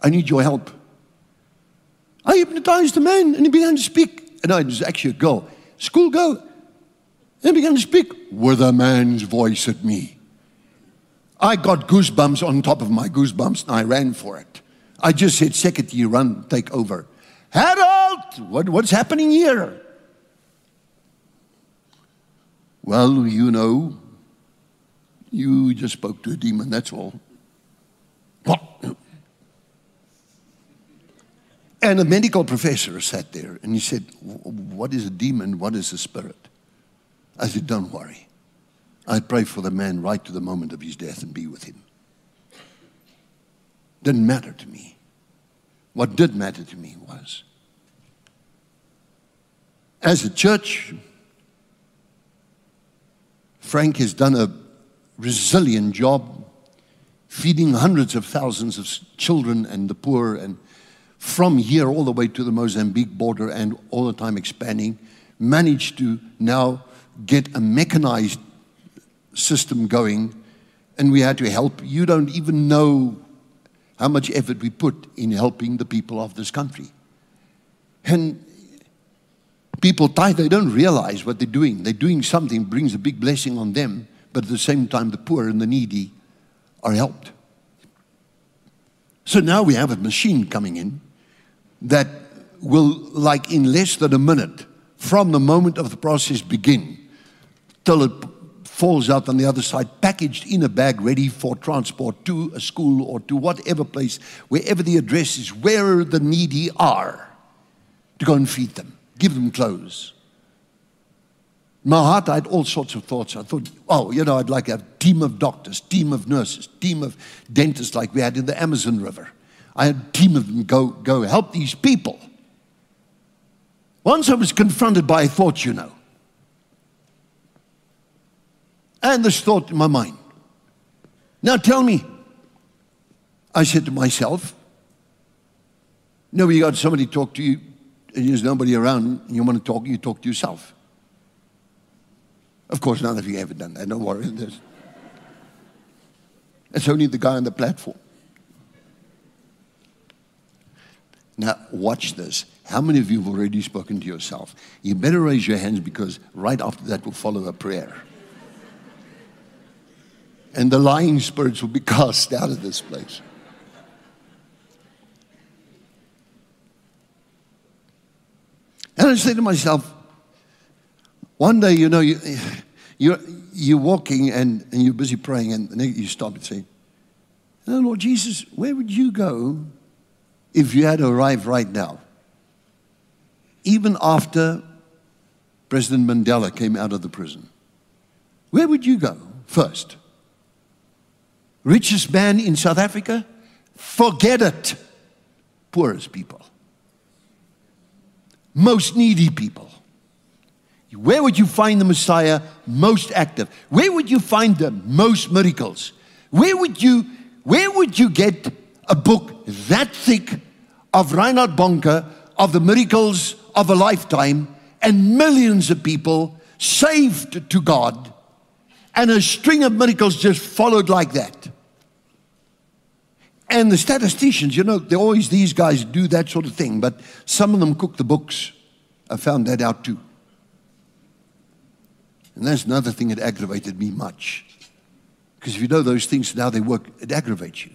I need your help. I hypnotized a man and he began to speak. And I was actually a girl, school girl. And began to speak with a man's voice at me. I got goosebumps on top of my goosebumps and I ran for it. I just said, secretary, run, take over. Harold, what, what's happening here? Well, you know, you just spoke to a demon, that's all. And a medical professor sat there and he said, What is a demon? What is a spirit? I said, Don't worry. I pray for the man right to the moment of his death and be with him. Didn't matter to me. What did matter to me was as a church, Frank has done a resilient job feeding hundreds of thousands of children and the poor, and from here all the way to the Mozambique border, and all the time expanding, managed to now get a mechanized system going, and we had to help. You don't even know how much effort we put in helping the people of this country. And people tithe, they don't realize what they're doing. They're doing something brings a big blessing on them, but at the same time, the poor and the needy are helped. So now we have a machine coming in that will, like in less than a minute, from the moment of the process begin till it falls out on the other side, packaged in a bag, ready for transport to a school or to whatever place, wherever the address is, where the needy are, to go and feed them, give them clothes. My heart, I had all sorts of thoughts. I thought, oh, you know, I'd like a team of doctors, team of nurses, team of dentists like we had in the Amazon River. I had a team of them go, go help these people. Once I was confronted by a thought, you know. And this thought in my mind. Now tell me, I said to myself, no, you got somebody talk to you, and there's nobody around, and you want to talk, you talk to yourself. Of course, none of you ever done that. Don't worry. There's, it's only the guy on the platform. Now, watch this. How many of you have already spoken to yourself? You better raise your hands because right after that will follow a prayer and the lying spirits will be cast out of this place. And I say to myself, one day, you know, you, you're, you're walking and, and you're busy praying, and, you stop and say, oh, Lord Jesus, where would you go if you had arrived right now? Even after President Mandela came out of the prison, where would you go first? Richest man in South Africa? Forget it. Poorest people. Most needy people. Where would you find the Messiah most active? Where would you find the most miracles? Where would you, where would you get a book that thick of Reinhard Bonnke of the miracles of a lifetime and millions of people saved to God and a string of miracles just followed like that? And the statisticians, you know, they always, these guys do that sort of thing, but some of them cook the books. I found that out too. And that's another thing that aggravated me much. Because if you know those things, and how they work, it aggravates you.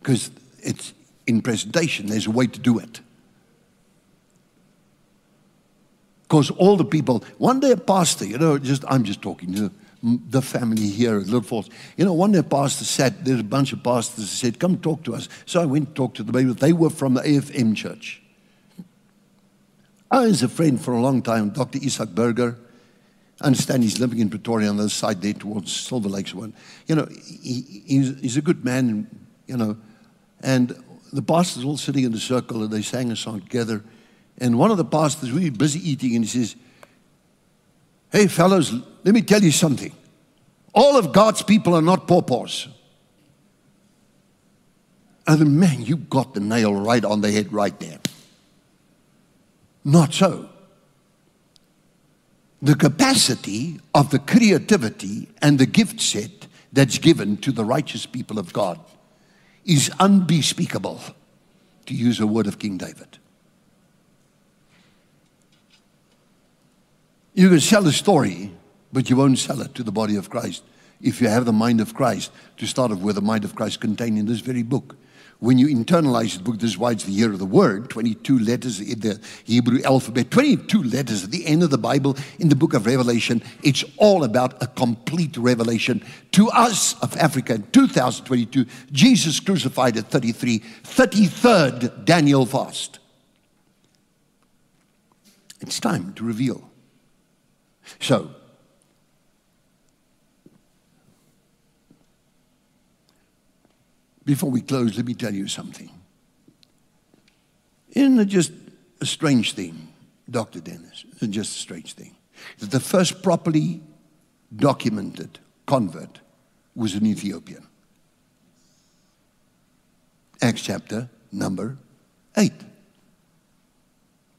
Because it's in presentation, there's a way to do it. Because all the people, one day a pastor, you know, just I'm just talking to the family here at Little Falls. You know, one day a pastor sat, there's a bunch of pastors that said, Come talk to us. So I went to talk to the them. They were from the AFM church. I was a friend for a long time, Dr. Isak Burger. I understand he's living in Pretoria on the other side there towards Silver Lakes one. You know, he, he's, he's a good man, you know. And the pastors all sitting in a circle and they sang a song together. And one of the pastors really busy eating and he says, Hey, fellows, let me tell you something. All of God's people are not paupers. And then, man, you got the nail right on the head right there. Not so. The capacity of the creativity and the gift set that's given to the righteous people of God is unbespeakable, to use a word of King David. You can sell a story, but you won't sell it to the body of Christ if you have the mind of Christ to start off with the mind of Christ contained in this very book. When you internalize the book, this is why it's the year of the word, 22 letters in the Hebrew alphabet, 22 letters at the end of the Bible in the book of Revelation. It's all about a complete revelation to us of Africa in 2022. Jesus crucified at 33, 33rd Daniel fast. It's time to reveal. So, Before we close, let me tell you something. Isn't it just a strange thing, Dr. Dennis? It's just a strange thing. That the first properly documented convert was an Ethiopian. Acts chapter number 8.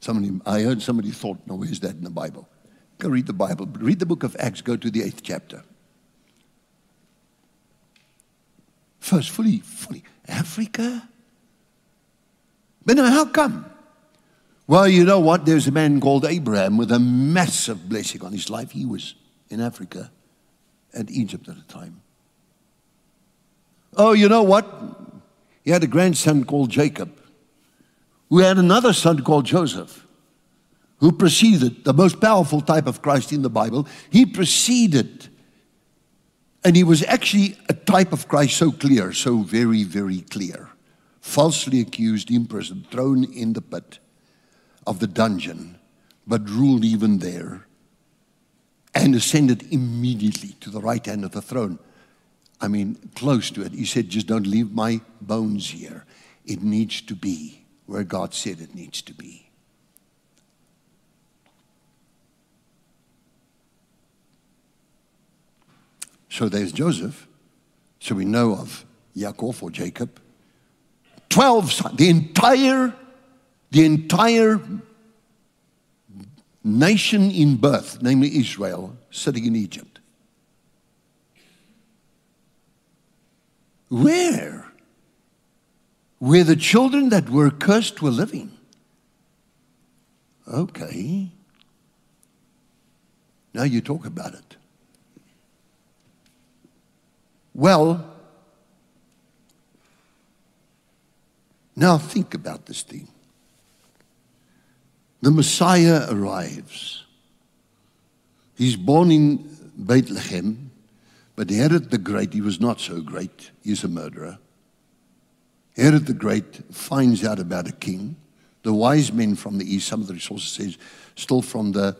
Somebody, I heard somebody thought, no, where's that in the Bible? Go read the Bible. Read the book of Acts, go to the eighth chapter. First, fully, fully. Africa? But now, how come? Well, you know what? There's a man called Abraham with a massive blessing on his life. He was in Africa and Egypt at the time. Oh, you know what? He had a grandson called Jacob, who had another son called Joseph, who preceded the most powerful type of Christ in the Bible. He preceded, and he was actually a type of Christ so clear, so very, very clear. Falsely accused, imprisoned, thrown in the pit of the dungeon, but ruled even there and ascended immediately to the right hand of the throne. I mean, close to it. He said, Just don't leave my bones here. It needs to be where God said it needs to be. So there's Joseph. So we know of Yaakov or Jacob. Twelve sons, the entire, the entire nation in birth, namely Israel, sitting in Egypt. Where? Where the children that were cursed were living. Okay. Now you talk about it. Well, now think about this thing. The Messiah arrives. He's born in Bethlehem, but Herod the Great, he was not so great. He's a murderer. Herod the Great finds out about a king. The wise men from the east, some of the resources says, still from the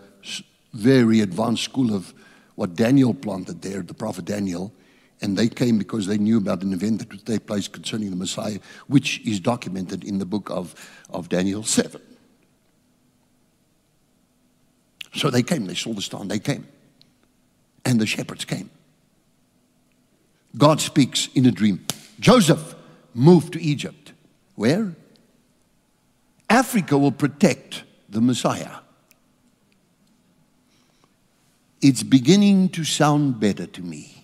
very advanced school of what Daniel planted there, the prophet Daniel, and they came because they knew about an event that would take place concerning the Messiah, which is documented in the book of, of Daniel 7. So they came, they saw the star, and they came. And the shepherds came. God speaks in a dream. Joseph moved to Egypt. Where? Africa will protect the Messiah. It's beginning to sound better to me.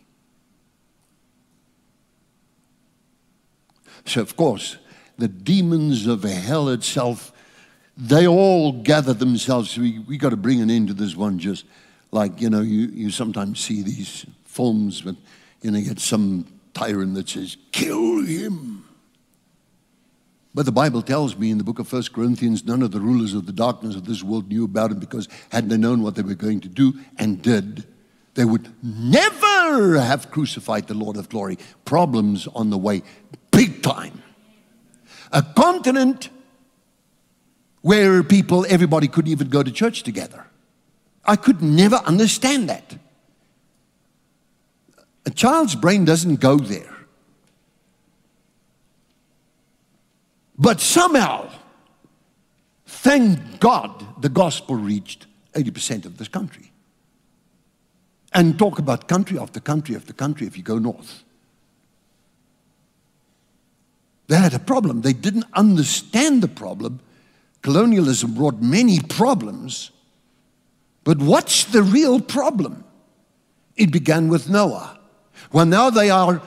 So, of course, the demons of hell itself they all gather themselves. We, we got to bring an end to this one just like, you know, you, you sometimes see these films, but, you know, you get some tyrant that says, kill him. But the Bible tells me in the book of First Corinthians, none of the rulers of the darkness of this world knew about him because had they known what they were going to do and did, they would never have crucified the Lord of glory. Problems on the way, big time. A continent where people, everybody couldn't even go to church together. I could never understand that. A child's brain doesn't go there. But somehow, thank God, the gospel reached 80% of this country. And talk about country after country after country if you go north. They had a problem. They didn't understand the problem Colonialism brought many problems, but what's the real problem? It began with Noah. Well, now they are,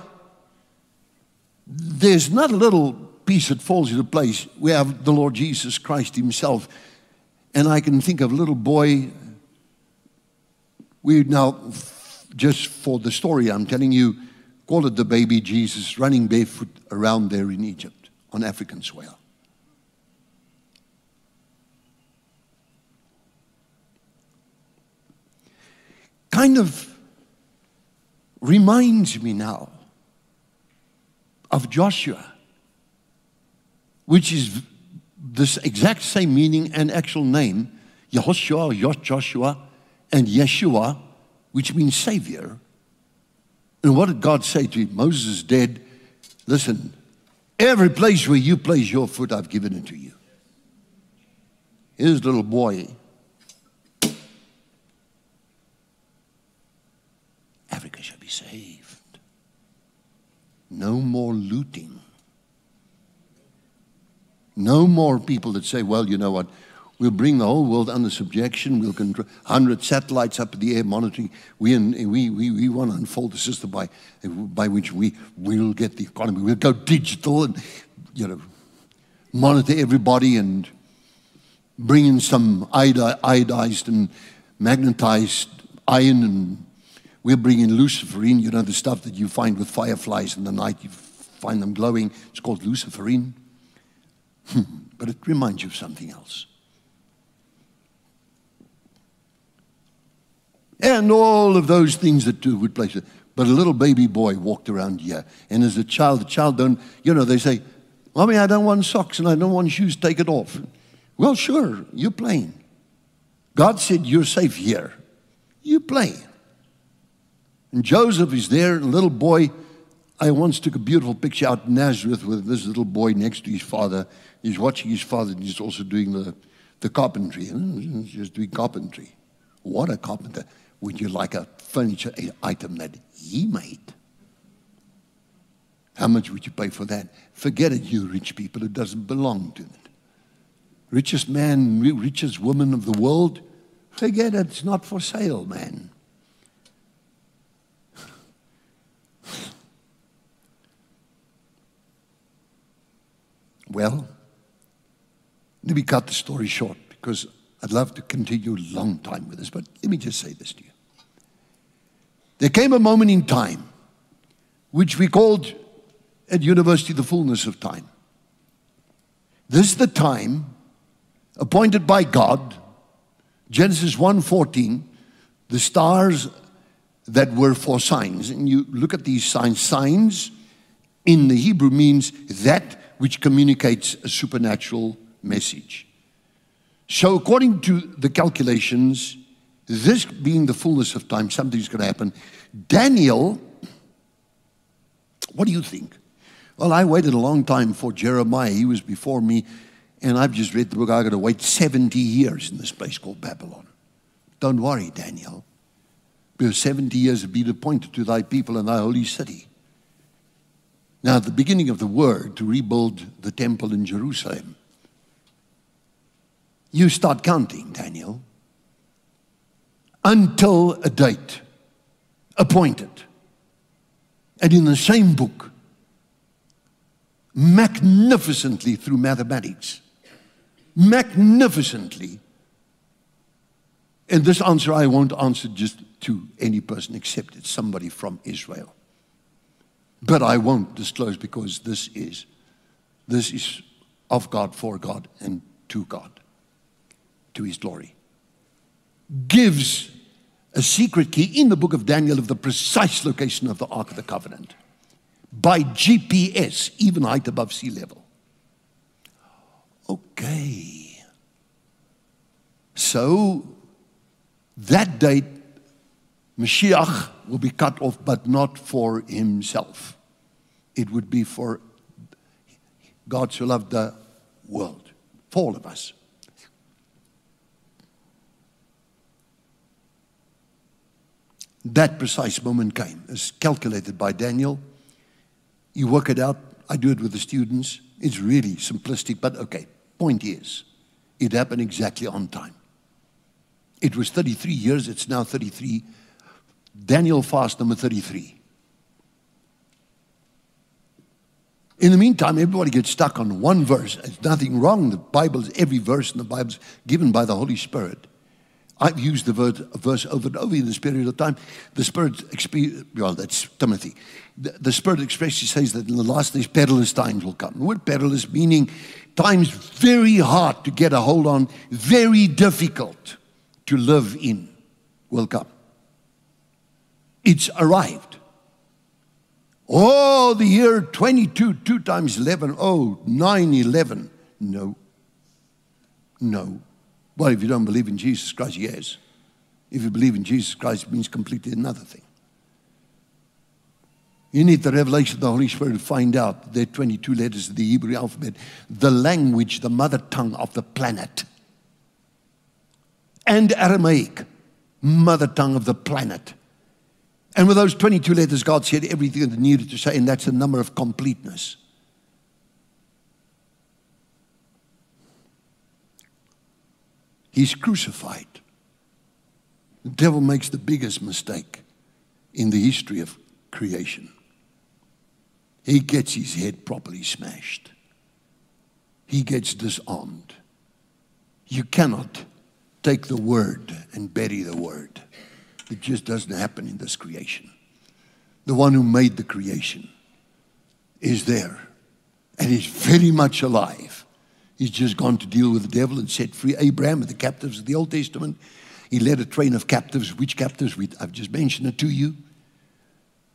there's not a little piece that falls into place. We have the Lord Jesus Christ Himself. And I can think of a little boy. We now, just for the story I'm telling you, call it the baby Jesus running barefoot around there in Egypt on African soil. kind of reminds me now of Joshua, which is this exact same meaning and actual name, Yehoshua, Joshua, and Yeshua, which means Savior. And what did God say to him? Moses is dead. Listen, Every place where you place your foot, I've given it to you. His little boy. Africa shall be saved. No more looting. No more people that say, well, you know what? We'll bring the whole world under subjection. We'll control 100 satellites up in the air monitoring. We, we, we, we want to unfold a system by, by which we will get the economy. We'll go digital and, you know, monitor everybody and bring in some iodized and magnetized iron and we'll bring in luciferine, you know, the stuff that you find with fireflies in the night. You find them glowing. It's called luciferine. Hmm. but it reminds you of something else. And all of those things that do would place it. But a little baby boy walked around here. And as a child, the child don't, you know, they say, Mommy, I don't want socks and I don't want shoes, take it off. Well, sure, you're playing. God said, You're safe here. You play. And Joseph is there, a little boy. I once took a beautiful picture out in Nazareth with this little boy next to his father. He's watching his father, and he's also doing the, the carpentry. Hmm, he's just doing carpentry. What a carpenter. Would you like a furniture item that he made? How much would you pay for that? Forget it, you rich people. It doesn't belong to it. Richest man, richest woman of the world, forget it. It's not for sale, man. Well, let me cut the story short because I'd love to continue a long time with this, but let me just say this to you. There came a moment in time which we called at university the fullness of time. This is the time appointed by God, Genesis 1:14, the stars that were for signs. And you look at these signs, signs in the Hebrew means that which communicates a supernatural message. So, according to the calculations, this being the fullness of time, something's going to happen. Daniel, what do you think? Well, I waited a long time for Jeremiah. He was before me, and I've just read the book. I've got to wait 70 years in this place called Babylon. Don't worry, Daniel, because 70 years have been appointed to thy people and thy holy city. Now, at the beginning of the word to rebuild the temple in Jerusalem, you start counting, Daniel, until a date appointed. And in the same book, magnificently through mathematics, magnificently. And this answer I won't answer just to any person except it's somebody from Israel. But I won't disclose because this is this is of God for God and to God to his glory. Gives a secret key in the book of Daniel of the precise location of the Ark of the Covenant by GPS, even height above sea level. Okay. So that date, Mashiach will be cut off, but not for himself. It would be for God so loved the world, for all of us. That precise moment came, as calculated by Daniel. You work it out. I do it with the students. It's really simplistic, but okay. Point is, it happened exactly on time. It was 33 years, it's now 33. Daniel fast number 33. In the meantime, everybody gets stuck on one verse. There's nothing wrong. The Bible every verse in the Bible is given by the Holy Spirit. I've used the word, verse over and over in this period of time. The Spirit, well, that's Timothy. The, the Spirit expressly says that in the last days, perilous times will come. The word perilous meaning times very hard to get a hold on, very difficult to live in will come. It's arrived. Oh, the year 22, 2 times 11, oh, 9, 11. No. No. Well, if you don't believe in Jesus Christ, yes. If you believe in Jesus Christ, it means completely another thing. You need the revelation of the Holy Spirit to find out there are 22 letters of the Hebrew alphabet, the language, the mother tongue of the planet. And Aramaic, mother tongue of the planet. And with those 22 letters, God said everything that needed to say, and that's the number of completeness. He's crucified. The devil makes the biggest mistake in the history of creation. He gets his head properly smashed. He gets disarmed. You cannot take the word and bury the word. It just doesn't happen in this creation. The one who made the creation is there and is very much alive. He's just gone to deal with the devil and set free Abraham and the captives of the Old Testament. He led a train of captives. Which captives? We, I've just mentioned it to you.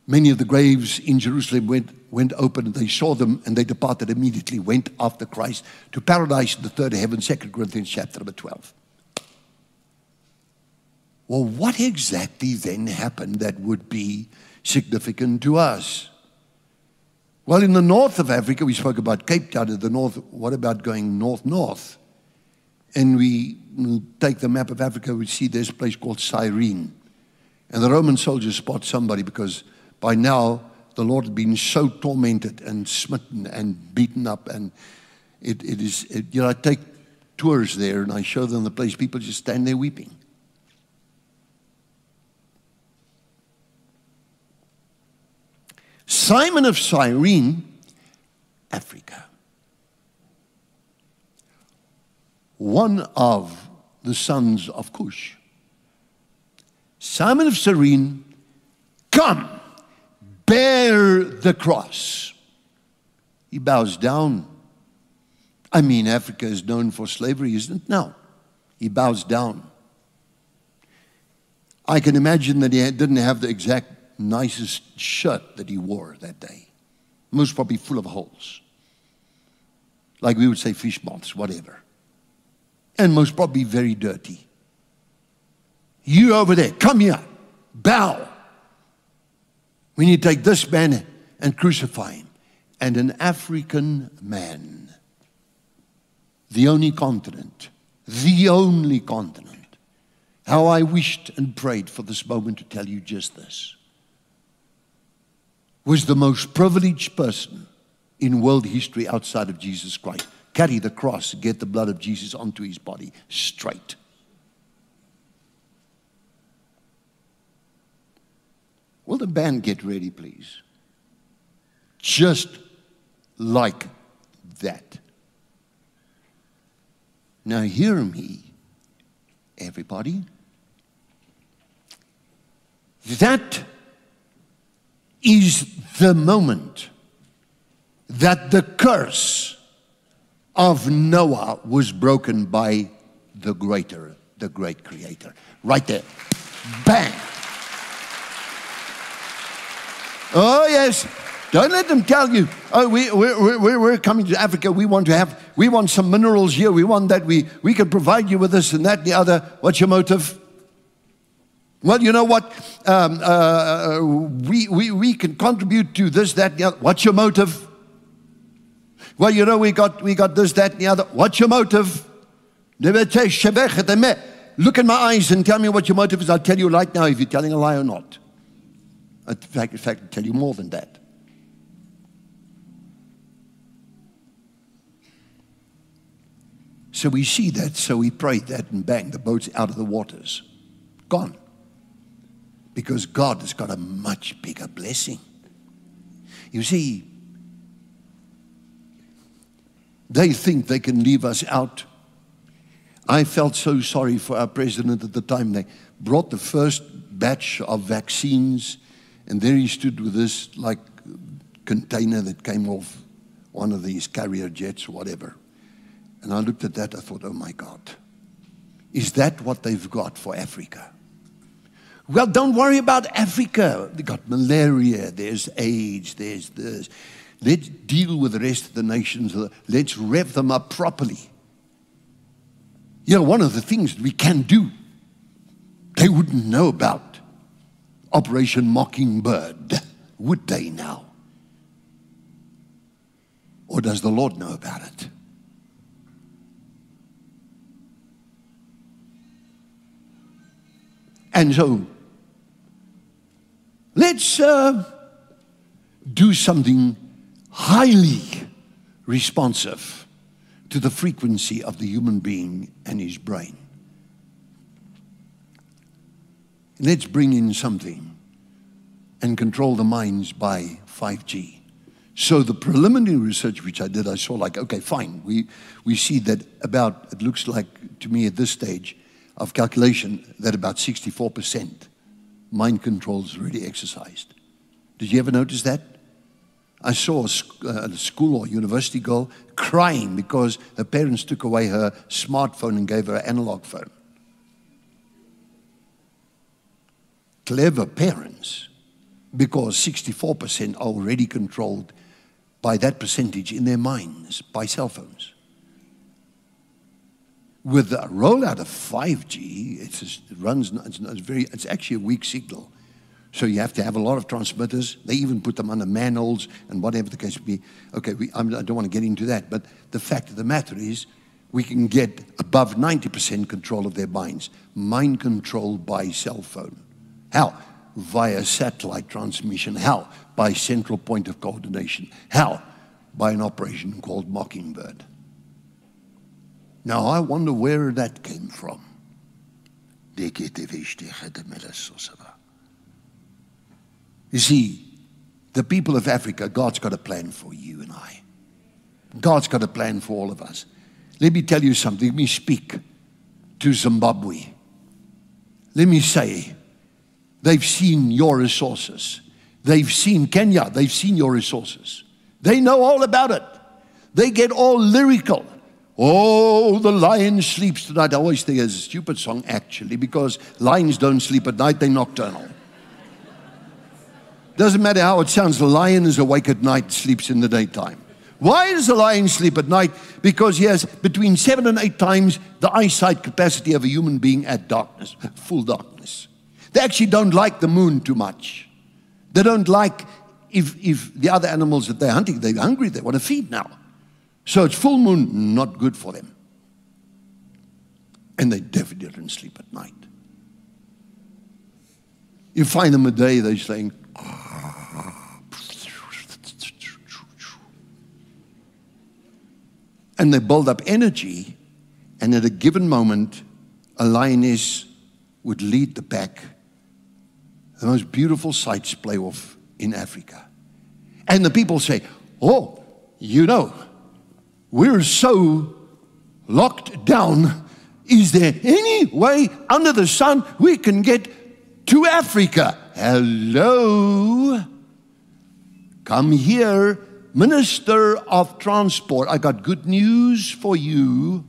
Many of the graves in Jerusalem went, went open and they saw them and they departed immediately, went after Christ to paradise the third heaven, 2 Corinthians chapter number 12. Well, what exactly then happened that would be significant to us? Well, in the north of Africa, we spoke about Cape Town in the north. What about going north north? And we take the map of Africa, we see this place called Cyrene. And the Roman soldiers spot somebody because by now the Lord had been so tormented and smitten and beaten up. And it, it is, it, you know, I take tours there and I show them the place. People just stand there weeping. Simon of Cyrene, Africa. One of the sons of Cush. Simon of Cyrene, come, bear the cross. He bows down. I mean, Africa is known for slavery, isn't it? No. He bows down. I can imagine that he didn't have the exact nicest shirt that he wore that day. Most probably full of holes. Like we would say fish whatever. And most probably very dirty. You over there, come here, bow. We need to take this man and crucify him. And an African man, the only continent, the only continent. How I wished and prayed for this moment to tell you just this was the most privileged person in world history outside of Jesus Christ. Carry the cross, get the blood of Jesus onto his body straight. Will the band get ready, please? Just like that. Now, hear me, everybody. That is the moment that the curse of Noah was broken by the greater, the great creator. Right there. Bang. Oh, yes. Don't let them tell you, oh, we, we, we, we're coming to Africa. We want to have, we want some minerals here. We want that. We, we can provide you with this and that and the other. What's your motive? Well, you know what? Um, uh, we, we, we can contribute to this, that, the other. What's your motive? Well, you know, we got, we got this, that, and the other. What's your motive? Look in my eyes and tell me what your motive is. I'll tell you right now if you're telling a lie or not. In fact, in fact I'll tell you more than that. So we see that, so we prayed that, and bang, the boat's out of the waters. Gone because God has got a much bigger blessing. You see, they think they can leave us out. I felt so sorry for our president at the time. They brought the first batch of vaccines, and there he stood with this like container that came off one of these carrier jets whatever. And I looked at that, I thought, oh my God, is that what they've got for Africa? Well, don't worry about Africa. They got malaria, there's AIDS, there's this. Let's deal with the rest of the nations. Let's rev them up properly. You know, one of the things we can do, they wouldn't know about Operation Mockingbird, Would they now? Or does the Lord know about it? And so, let's uh, do something highly responsive to the frequency of the human being and his brain. Let's bring in something and control the minds by 5G. So the preliminary research which I did, I saw like, okay, fine. We, we see that about, it looks like to me at this stage of calculation, that about 64% mind control is really exercised. Did you ever notice that? I saw uh, a school or university girl crying because her parents took away her smartphone and gave her an analog phone. Clever parents, because 64% are already controlled by that percentage in their minds by cell phones. With the rollout of 5G, it's just, it runs, it's, it's, very, it's actually a weak signal. So you have to have a lot of transmitters. They even put them under manholes and whatever the case may be. Okay, we, I don't want to get into that, but the fact of the matter is, we can get above 90% control of their minds. Mind control by cell phone. How? Via satellite transmission. How? By central point of coordination. How? By an operation called Mockingbird. Now, I wonder where that came from. You see, the people of Africa, God's got a plan for you and I. God's got a plan for all of us. Let me tell you something. Let me speak to Zimbabwe. Let me say, they've seen your resources. They've seen Kenya, they've seen your resources. They know all about it. They get all lyrical. Oh, the lion sleeps tonight. I always think it's a stupid song, actually, because lions don't sleep at night, they're nocturnal. Doesn't matter how it sounds, the lion is awake at night, sleeps in the daytime. Why does the lion sleep at night? Because he has between seven and eight times the eyesight capacity of a human being at darkness, full darkness. They actually don't like the moon too much. They don't like if, if the other animals that they're hunting, they're hungry, they want to feed now. So it's full moon, not good for them. And they definitely don't sleep at night. You find them a day, they're saying, and they build up energy, and at a given moment, a lioness would lead the pack. The most beautiful sights play off in Africa. And the people say, Oh, you know, we're so locked down. Is there any way under the sun we can get to Africa? Hello? Come here, Minister of Transport. I got good news for you.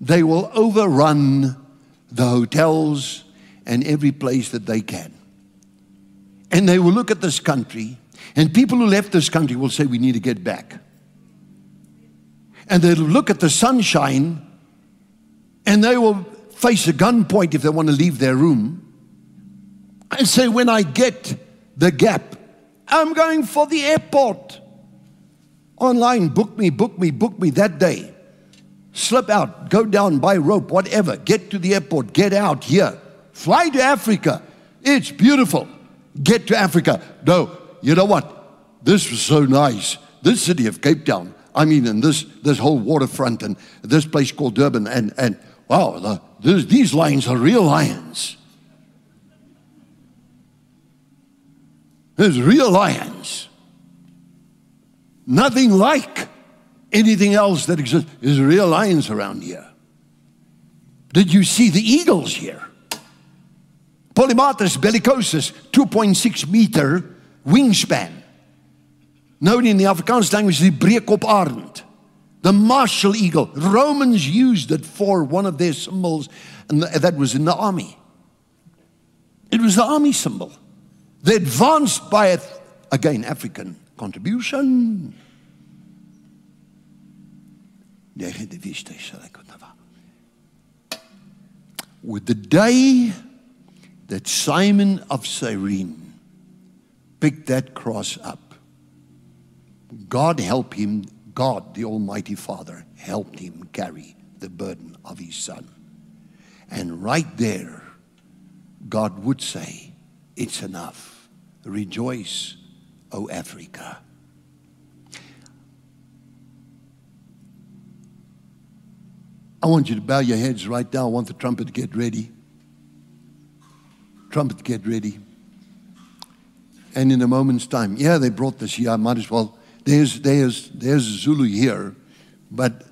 They will overrun the hotels and every place that they can. And they will look at this country, and people who left this country will say, We need to get back. And they'll look at the sunshine, and they will face a gunpoint if they want to leave their room and say, When I get the gap, I'm going for the airport. Online, book me, book me, book me that day. Slip out, go down by rope, whatever. Get to the airport, get out here. Fly to Africa. It's beautiful. Get to Africa. No, you know what? This was so nice. This city of Cape Town. I mean, and this this whole waterfront and this place called Durban, and and wow, the, this, these lions are real lions. There's real lions. Nothing like anything else that exists. There's real lions around here. Did you see the eagles here? Polemaetus bellicosus, 2.6 meter wingspan. Known in the Afrikaans language, as the breekop arend. The martial eagle. Romans used it for one of their symbols, and that was in the army. It was the army symbol. They advanced by, a, again, African contribution. With the day that Simon of Cyrene picked that cross up. God help him, God, the Almighty Father, helped him carry the burden of his son. And right there, God would say, It's enough. Rejoice, O Africa. I want you to bow your heads right now. I want the trumpet to get ready. Trumpet get ready. And in a moment's time, yeah, they brought this here. I might as well. There's, there's, there's Zulu here, but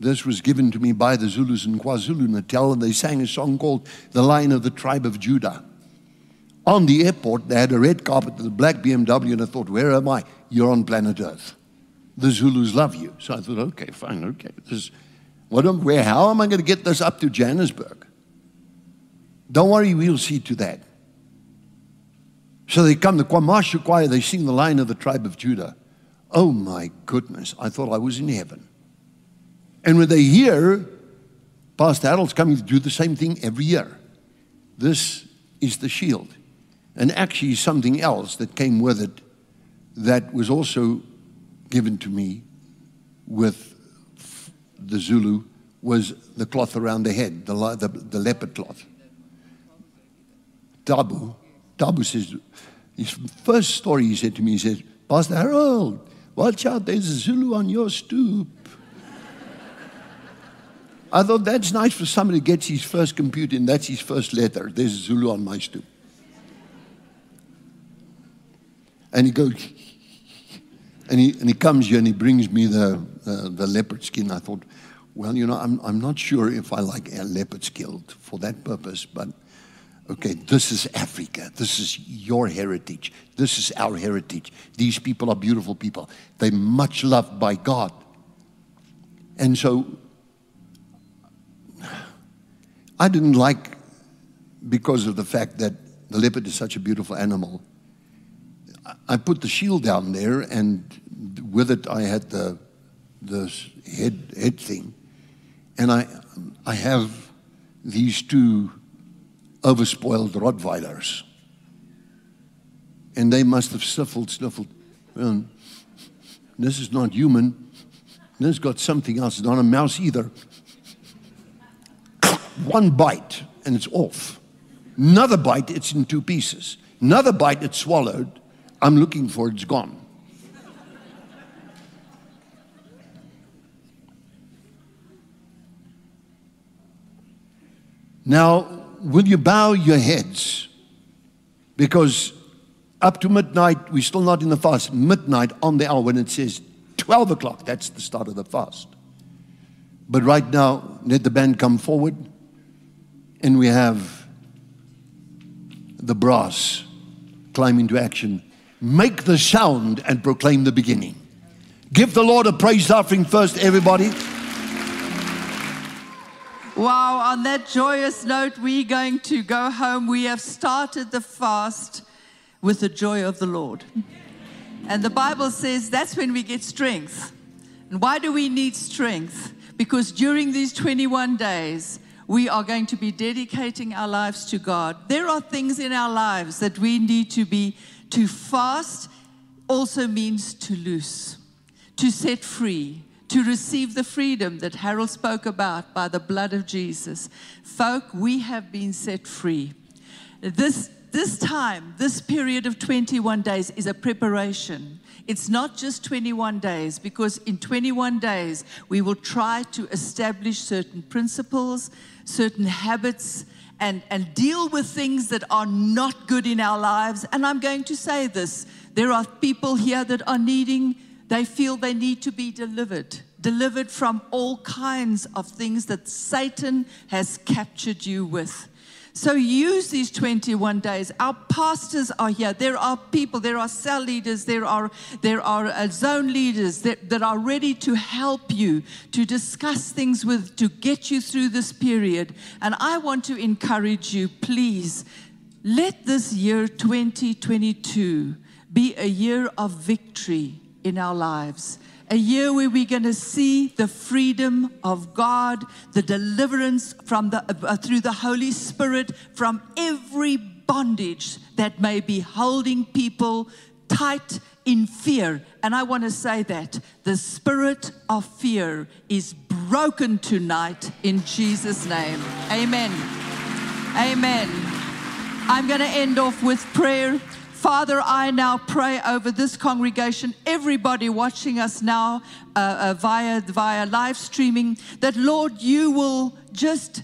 this was given to me by the Zulus in KwaZulu Natal, and they sang a song called The Lion of the Tribe of Judah. On the airport, they had a red carpet with a black BMW, and I thought, Where am I? You're on planet Earth. The Zulus love you. So I thought, Okay, fine, okay. This, what where, how am I going to get this up to Johannesburg? Don't worry, we'll see to that. So they come, the KwaMashu choir, they sing the line of the Tribe of Judah. Oh my goodness, I thought I was in heaven. And when they hear Pastor Harold's coming to do the same thing every year, this is the shield. And actually, something else that came with it that was also given to me with the Zulu was the cloth around the head, the, the, the leopard cloth. Tabu, Tabu says, his first story he said to me, he says, Pastor Harold, watch out, there's a Zulu on your stoop. I thought that's nice for somebody who gets his first computer and that's his first letter. There's a Zulu on my stoop. And he goes, and he, and he comes here and he brings me the, uh, the leopard skin. I thought, well, you know, I'm, I'm not sure if I like a leopard skin for that purpose, but okay, this is Africa. This is your heritage. This is our heritage. These people are beautiful people. They're much loved by God. And so I didn't like, because of the fact that the leopard is such a beautiful animal, I put the shield down there, and with it I had the, the head, head thing. And I, I have these two overspoiled Rottweilers. And they must have sniffled, sniffled. Well, this is not human. This has got something else. It's not a mouse either one bite and it's off. Another bite, it's in two pieces. Another bite, it's swallowed. I'm looking for it, it's gone. Now, will you bow your heads? Because up to midnight, we're still not in the fast. Midnight on the hour when it says 12 o'clock, that's the start of the fast. But right now, let the band come forward and we have the brass climb into action. Make the sound and proclaim the beginning. Give the Lord a praise offering first, everybody. Wow, on that joyous note, we're going to go home. We have started the fast with the joy of the Lord. And the Bible says that's when we get strength. And why do we need strength? Because during these 21 days, we are going to be dedicating our lives to God. There are things in our lives that we need to be, to fast also means to loose, to set free, to receive the freedom that Harold spoke about by the blood of Jesus. Folk, we have been set free. This, this time, this period of 21 days is a preparation. It's not just 21 days, because in 21 days, we will try to establish certain principles, certain habits, and, and deal with things that are not good in our lives. And I'm going to say this there are people here that are needing, they feel they need to be delivered, delivered from all kinds of things that Satan has captured you with. So use these 21 days. Our pastors are here. There are people, there are cell leaders, there are, there are uh, zone leaders that, that are ready to help you, to discuss things with, to get you through this period. And I want to encourage you, please, let this year 2022 be a year of victory in our lives a year where we're going to see the freedom of God, the deliverance from the, uh, through the Holy Spirit from every bondage that may be holding people tight in fear. And I want to say that the spirit of fear is broken tonight in Jesus' name. Amen. Amen. I'm going to end off with prayer. Father, I now pray over this congregation, everybody watching us now uh, uh, via, via live streaming, that Lord, you will just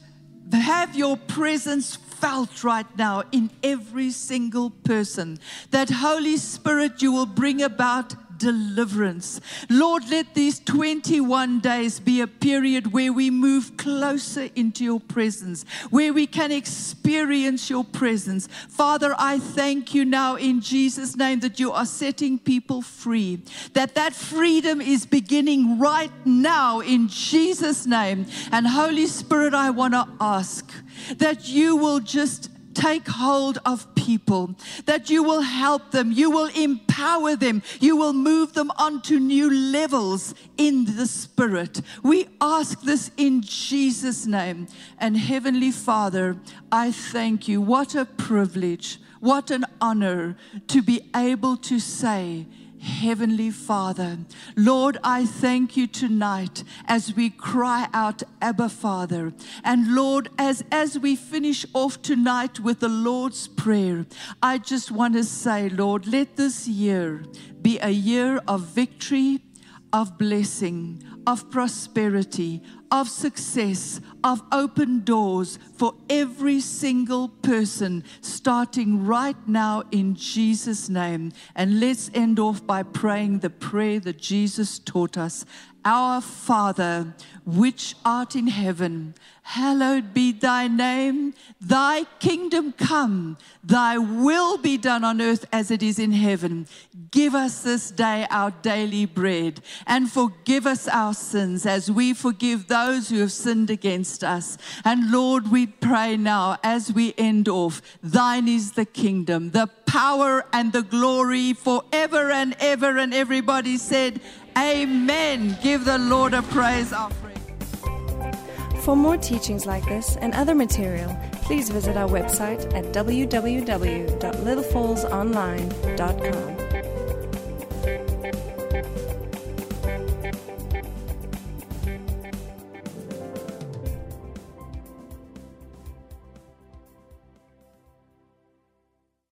have your presence felt right now in every single person. That Holy Spirit, you will bring about deliverance. Lord, let these 21 days be a period where we move closer into your presence, where we can experience your presence. Father, I thank you now in Jesus' name that you are setting people free, that that freedom is beginning right now in Jesus' name. And Holy Spirit, I want to ask that you will just take hold of people, that you will help them, you will empower them, you will move them onto new levels in the Spirit. We ask this in Jesus' name. And Heavenly Father, I thank you. What a privilege, what an honor to be able to say, Heavenly Father. Lord, I thank you tonight as we cry out, Abba Father. And Lord, as, as we finish off tonight with the Lord's Prayer, I just want to say, Lord, let this year be a year of victory, of blessing, of prosperity, of success, of open doors for every single person, starting right now in Jesus' name. And let's end off by praying the prayer that Jesus taught us Our Father, which art in heaven, hallowed be thy name. Thy kingdom come, thy will be done on earth as it is in heaven. Give us this day our daily bread, and forgive us our sins as we forgive those who have sinned against us. And Lord, we pray now as we end off, thine is the kingdom, the power, and the glory forever and ever. And everybody said, Amen. Give the Lord a praise offering. For more teachings like this and other material, please visit our website at www.littlefallsonline.com.